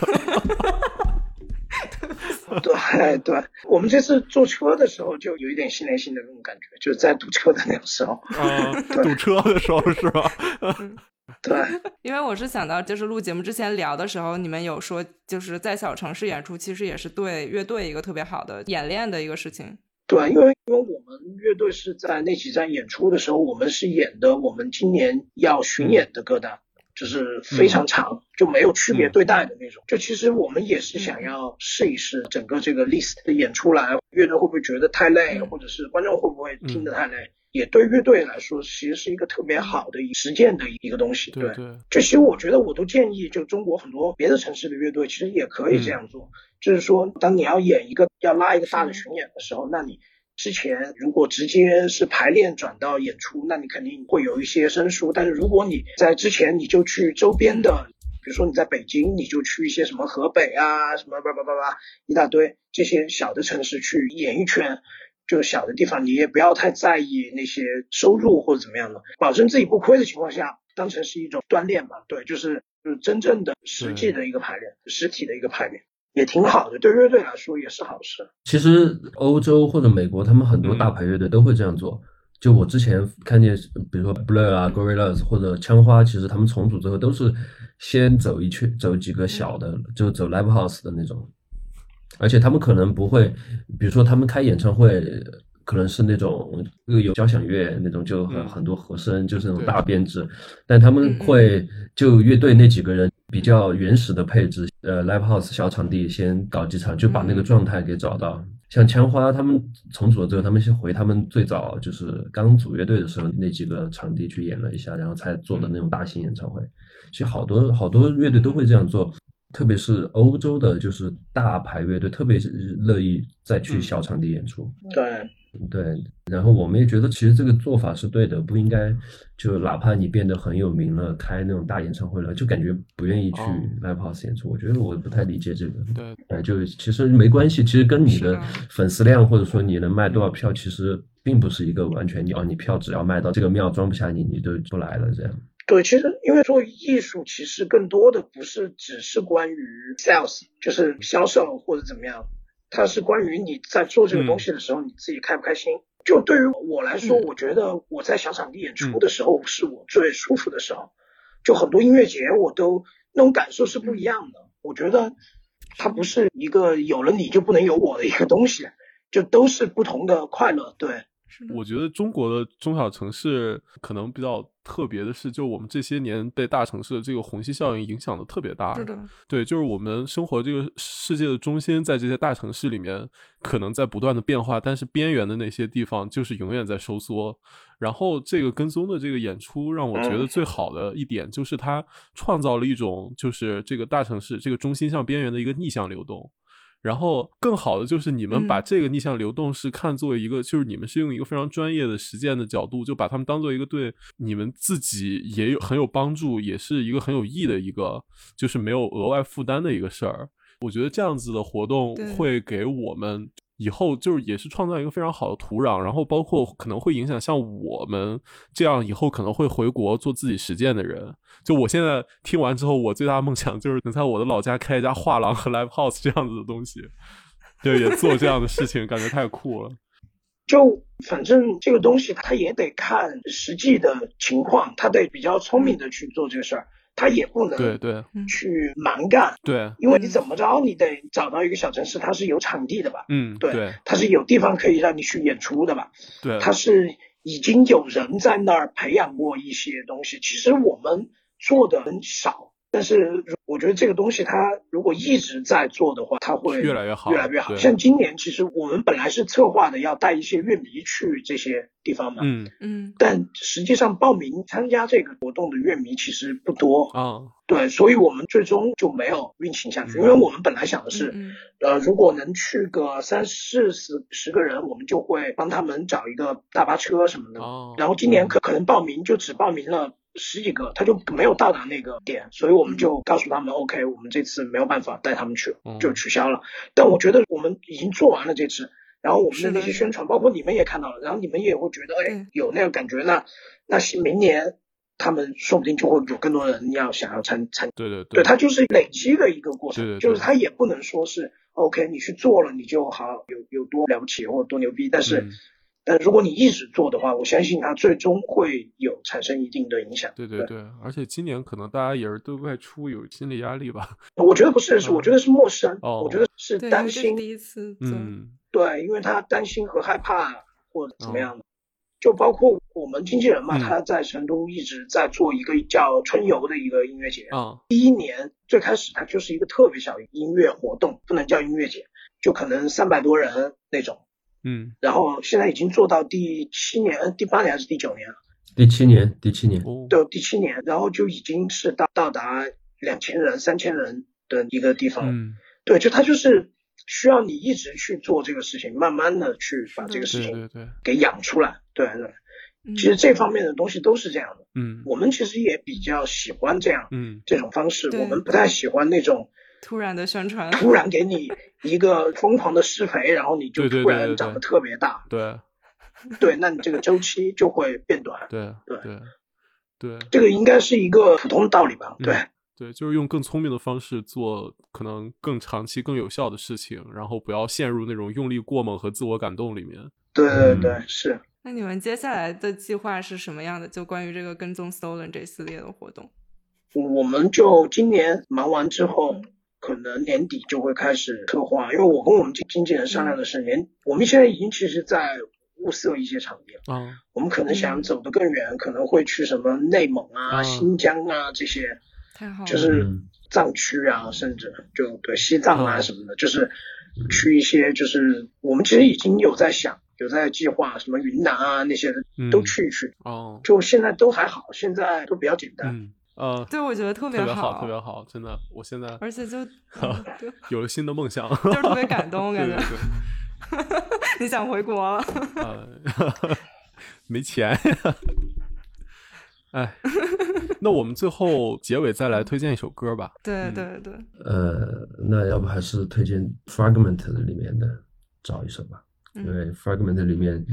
对对，我们这次坐车的时候就有一点新联新的那种感觉，就是在堵车的那种时候。啊，堵车的时候是吧？对，因为我是想到，就是录节目之前聊的时候，你们有说，就是在小城市演出，其实也是对乐队一个特别好的演练的一个事情。对，因为因为我们乐队是在那几站演出的时候，我们是演的我们今年要巡演的歌单，就是非常长，就没有区别对待的那种。就其实我们也是想要试一试整个这个 list 演出来，乐队会不会觉得太累，或者是观众会不会听得太累。也对乐队来说，其实是一个特别好的实践的一个东西。对对，这其实我觉得我都建议，就中国很多别的城市的乐队，其实也可以这样做。就是说，当你要演一个要拉一个大的巡演的时候，那你之前如果直接是排练转到演出，那你肯定会有一些生疏。但是如果你在之前你就去周边的，比如说你在北京，你就去一些什么河北啊，什么叭叭叭叭一大堆这些小的城市去演一圈。就小的地方，你也不要太在意那些收入或者怎么样的，保证自己不亏的情况下，当成是一种锻炼嘛。对，就是就是真正的实际的一个排练，实体的一个排练也挺好的，对乐队来说也是好事。其实欧洲或者美国，他们很多大牌乐队都会这样做。就我之前看见，比如说 Blur 啊、Gorillaz 或者枪花，其实他们重组之后都是先走一圈，走几个小的，就走 Live House 的那种。而且他们可能不会，比如说他们开演唱会，可能是那种有交响乐那种，就很很多和声，就是那种大编制。但他们会就乐队那几个人比较原始的配置，呃，live house 小场地先搞几场，就把那个状态给找到。像枪花他们重组了之后，他们先回他们最早就是刚组乐队的时候那几个场地去演了一下，然后才做的那种大型演唱会。其实好多好多乐队都会这样做。特别是欧洲的，就是大牌乐队，特别是乐意再去小场地演出。对对，然后我们也觉得，其实这个做法是对的，不应该就哪怕你变得很有名了，开那种大演唱会了，就感觉不愿意去 live house 演出。我觉得我不太理解这个。对，哎，就其实没关系，其实跟你的粉丝量或者说你能卖多少票，其实并不是一个完全你哦，你票只要卖到这个庙装不下你，你就不来了这样。对，其实因为做艺术，其实更多的不是只是关于 sales，就是销售或者怎么样，它是关于你在做这个东西的时候，你自己开不开心。就对于我来说，我觉得我在小场地演出的时候是我最舒服的时候。就很多音乐节，我都那种感受是不一样的。我觉得它不是一个有了你就不能有我的一个东西，就都是不同的快乐。对。我觉得中国的中小城市可能比较特别的是，就我们这些年被大城市的这个虹吸效应影响的特别大。是的，对，就是我们生活这个世界的中心在这些大城市里面，可能在不断的变化，但是边缘的那些地方就是永远在收缩。然后这个跟踪的这个演出让我觉得最好的一点就是它创造了一种就是这个大城市这个中心向边缘的一个逆向流动。然后更好的就是你们把这个逆向流动是看作一个，就是你们是用一个非常专业的实践的角度，就把他们当做一个对你们自己也有很有帮助，也是一个很有益的一个，就是没有额外负担的一个事儿。我觉得这样子的活动会给我们。以后就是也是创造一个非常好的土壤，然后包括可能会影响像我们这样以后可能会回国做自己实践的人。就我现在听完之后，我最大的梦想就是能在我的老家开一家画廊和 live house 这样子的东西，对，也做这样的事情，感觉太酷了。就反正这个东西，他也得看实际的情况，他得比较聪明的去做这个事儿。他也不能对对去蛮干，对，因为你怎么着，你得找到一个小城市，它是有场地的吧？嗯，对，它是有地方可以让你去演出的吧？对，它是已经有人在那儿培养过一些东西，其实我们做的很少。但是我觉得这个东西，它如果一直在做的话，它会越来越好，越来越好。像今年，其实我们本来是策划的要带一些乐迷去这些地方嘛，嗯嗯，但实际上报名参加这个活动的乐迷其实不多啊。对，所以我们最终就没有运行下去，因为我们本来想的是，呃，如果能去个三四十十个人，我们就会帮他们找一个大巴车什么的。哦，然后今年可可能报名就只报名了。十几个，他就没有到达那个点，所以我们就告诉他们，OK，我们这次没有办法带他们去，就取消了。但我觉得我们已经做完了这次，然后我们的那些宣传，包括你们也看到了，然后你们也会觉得，哎，有那个感觉。那那是明年他们说不定就会有更多人要想要参参。对对对，他就是累积的一个过程，对对对就是他也不能说是 OK，你去做了你就好有有多了不起或者多牛逼，但是、嗯但如果你一直做的话，我相信它最终会有产生一定的影响。对对对，而且今年可能大家也是对外出有心理压力吧。我觉得不是，是嗯我觉得是陌生，哦我觉得是担心，第一次，嗯对，因为他担心和害怕或者怎么哦样的。就包括我们经纪人嘛，嗯他在成都一直在做一个叫春游的一个音乐节。啊第一年最开始它就是一个特别小的音乐活动，不能叫音乐节，就可能三百多人那种。嗯。然后现在已经做到第七年、呃第八年还是第九年了？第七年，第七年，哦。对，第七年，然后就已经是到到达两千人、三千人的一个地方。嗯。对，就它就是需要你一直去做这个事情，慢慢的去把这个事情给养出来。对对，嗯。其实这方面的东西都是这样的。嗯。我们其实也比较喜欢这样嗯。这种方式，我们不太喜欢那种突然的宣传，突然给你一个疯狂的施肥，然后你就突然长得特别大。对对，那你这个周期就会变短。对对对对这个应该是一个普通的道理吧？嗯对，对，就是用更聪明的方式做可能更长期、更有效的事情，然后不要陷入那种用力过猛和自我感动里面。对对嗯对，是。那你们接下来的计划是什么样的？就关于这个跟踪 Stolen 这系列的活动。我们就今年忙完之后，可能年底就会开始策划，因为我跟我们经经纪人商量的是年，我们现在已经其实在物色一些场地了，啊我们可能嗯。想走得更远，可能会去什么内蒙啊、啊新疆啊这些，太好了，就是嗯。藏区啊，甚至就对西藏啊啊什么的，就是去一些就是我们其实已经有在想，有在计划什么云南啊那些的嗯。都去一去，哦。就现在都还好，现在都比较简单。嗯呃对，我觉得特别特别好，特别好，真的，我现在而且就 嗯有了新的梦想，就是特别感动，对感觉对对 你想回国了。呃，没钱。哎，那我们最后结尾再来推荐一首歌吧。对嗯对对，呃，那要不还是推荐 Fragment 里面的找一首吧，因嗯为 Fragment 里面，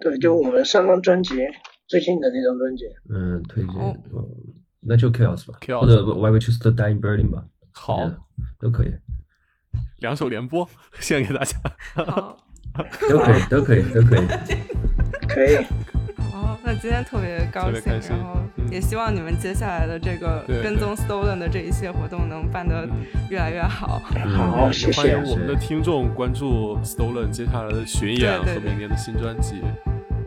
对，就我们上张专辑最近的那张专辑，嗯，推荐那就 Chaos 吧 Chaos 或者 Why We Choose the Dying Berlin 吧，好都可以，两首连播，献给大家。好。都可以，都可以，都可以。可以。好，那今天特别高兴，然后嗯也希望你们接下来的这个跟踪 Stolen 的这一系列活动能办得嗯越来越好。好，嗯谢谢欢迎。我们的听众关注 Stolen 接下来的巡演和明年的新专辑。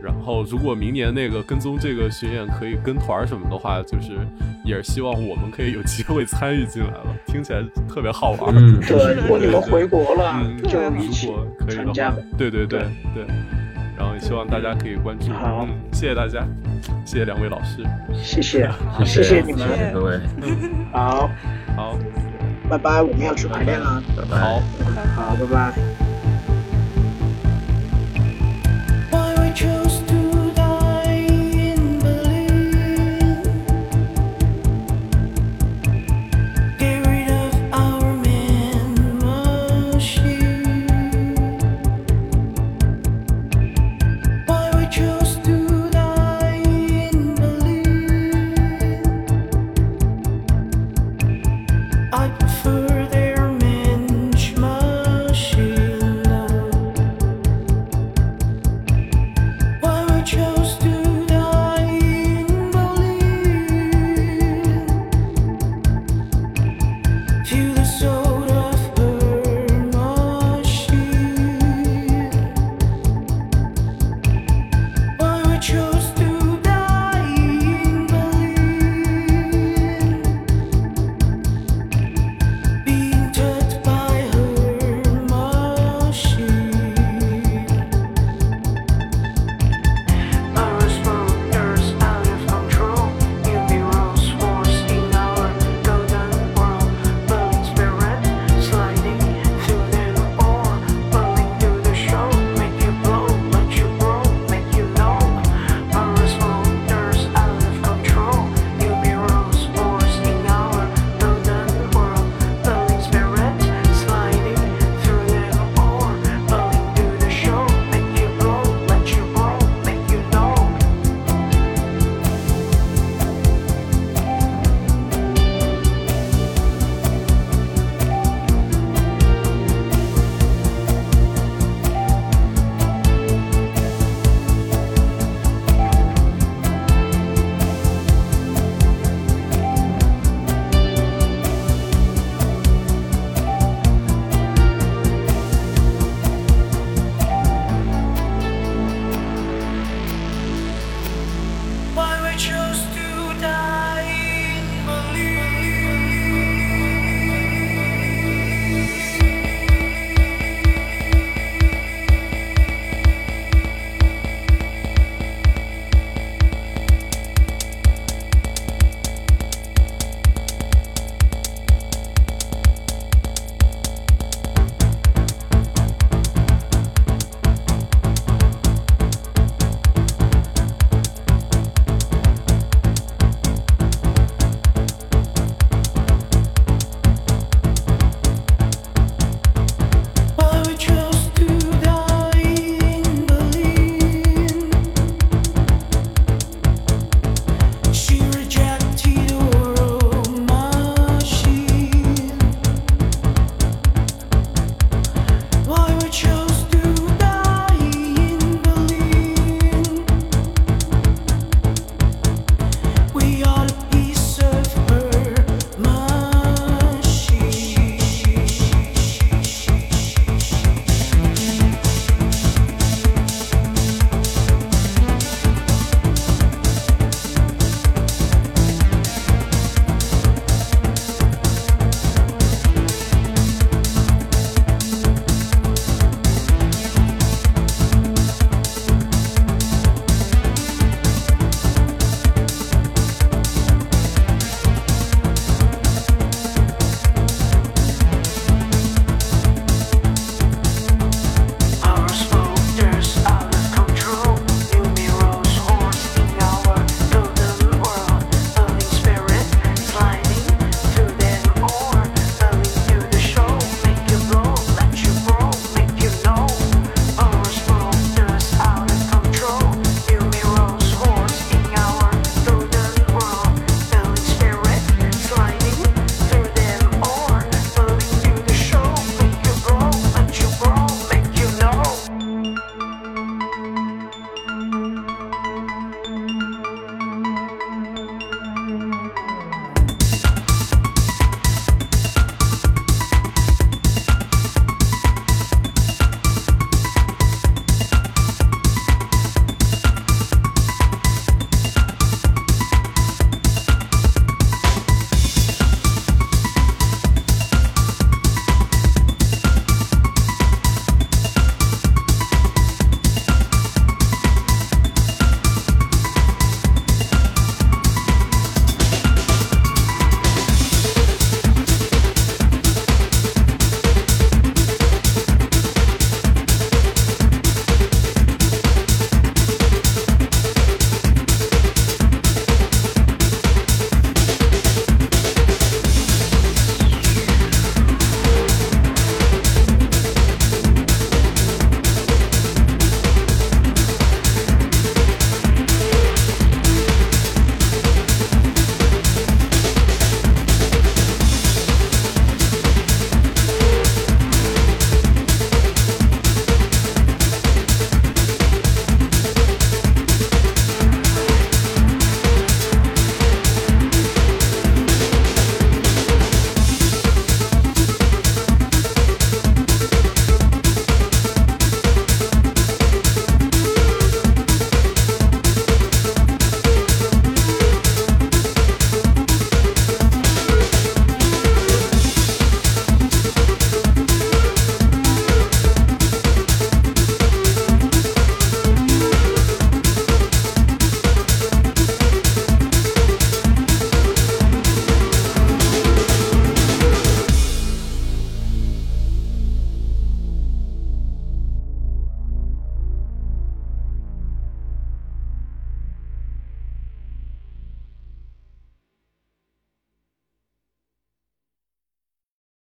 然后，如果明年那个跟踪这个巡演可以跟团什么的话，就是也是希望我们可以有机会参与进来了，听起来特别好玩儿。嗯，对，如果你们回国了嗯，，就如一起果可以的话参加呗。，对对对对。然后也希望大家可以关注。好嗯，谢谢大家，谢谢两位老师。谢谢，好，谢谢你们。谢谢各位，好，好，拜拜，我们要去排练了。拜拜。好。好，拜拜。chose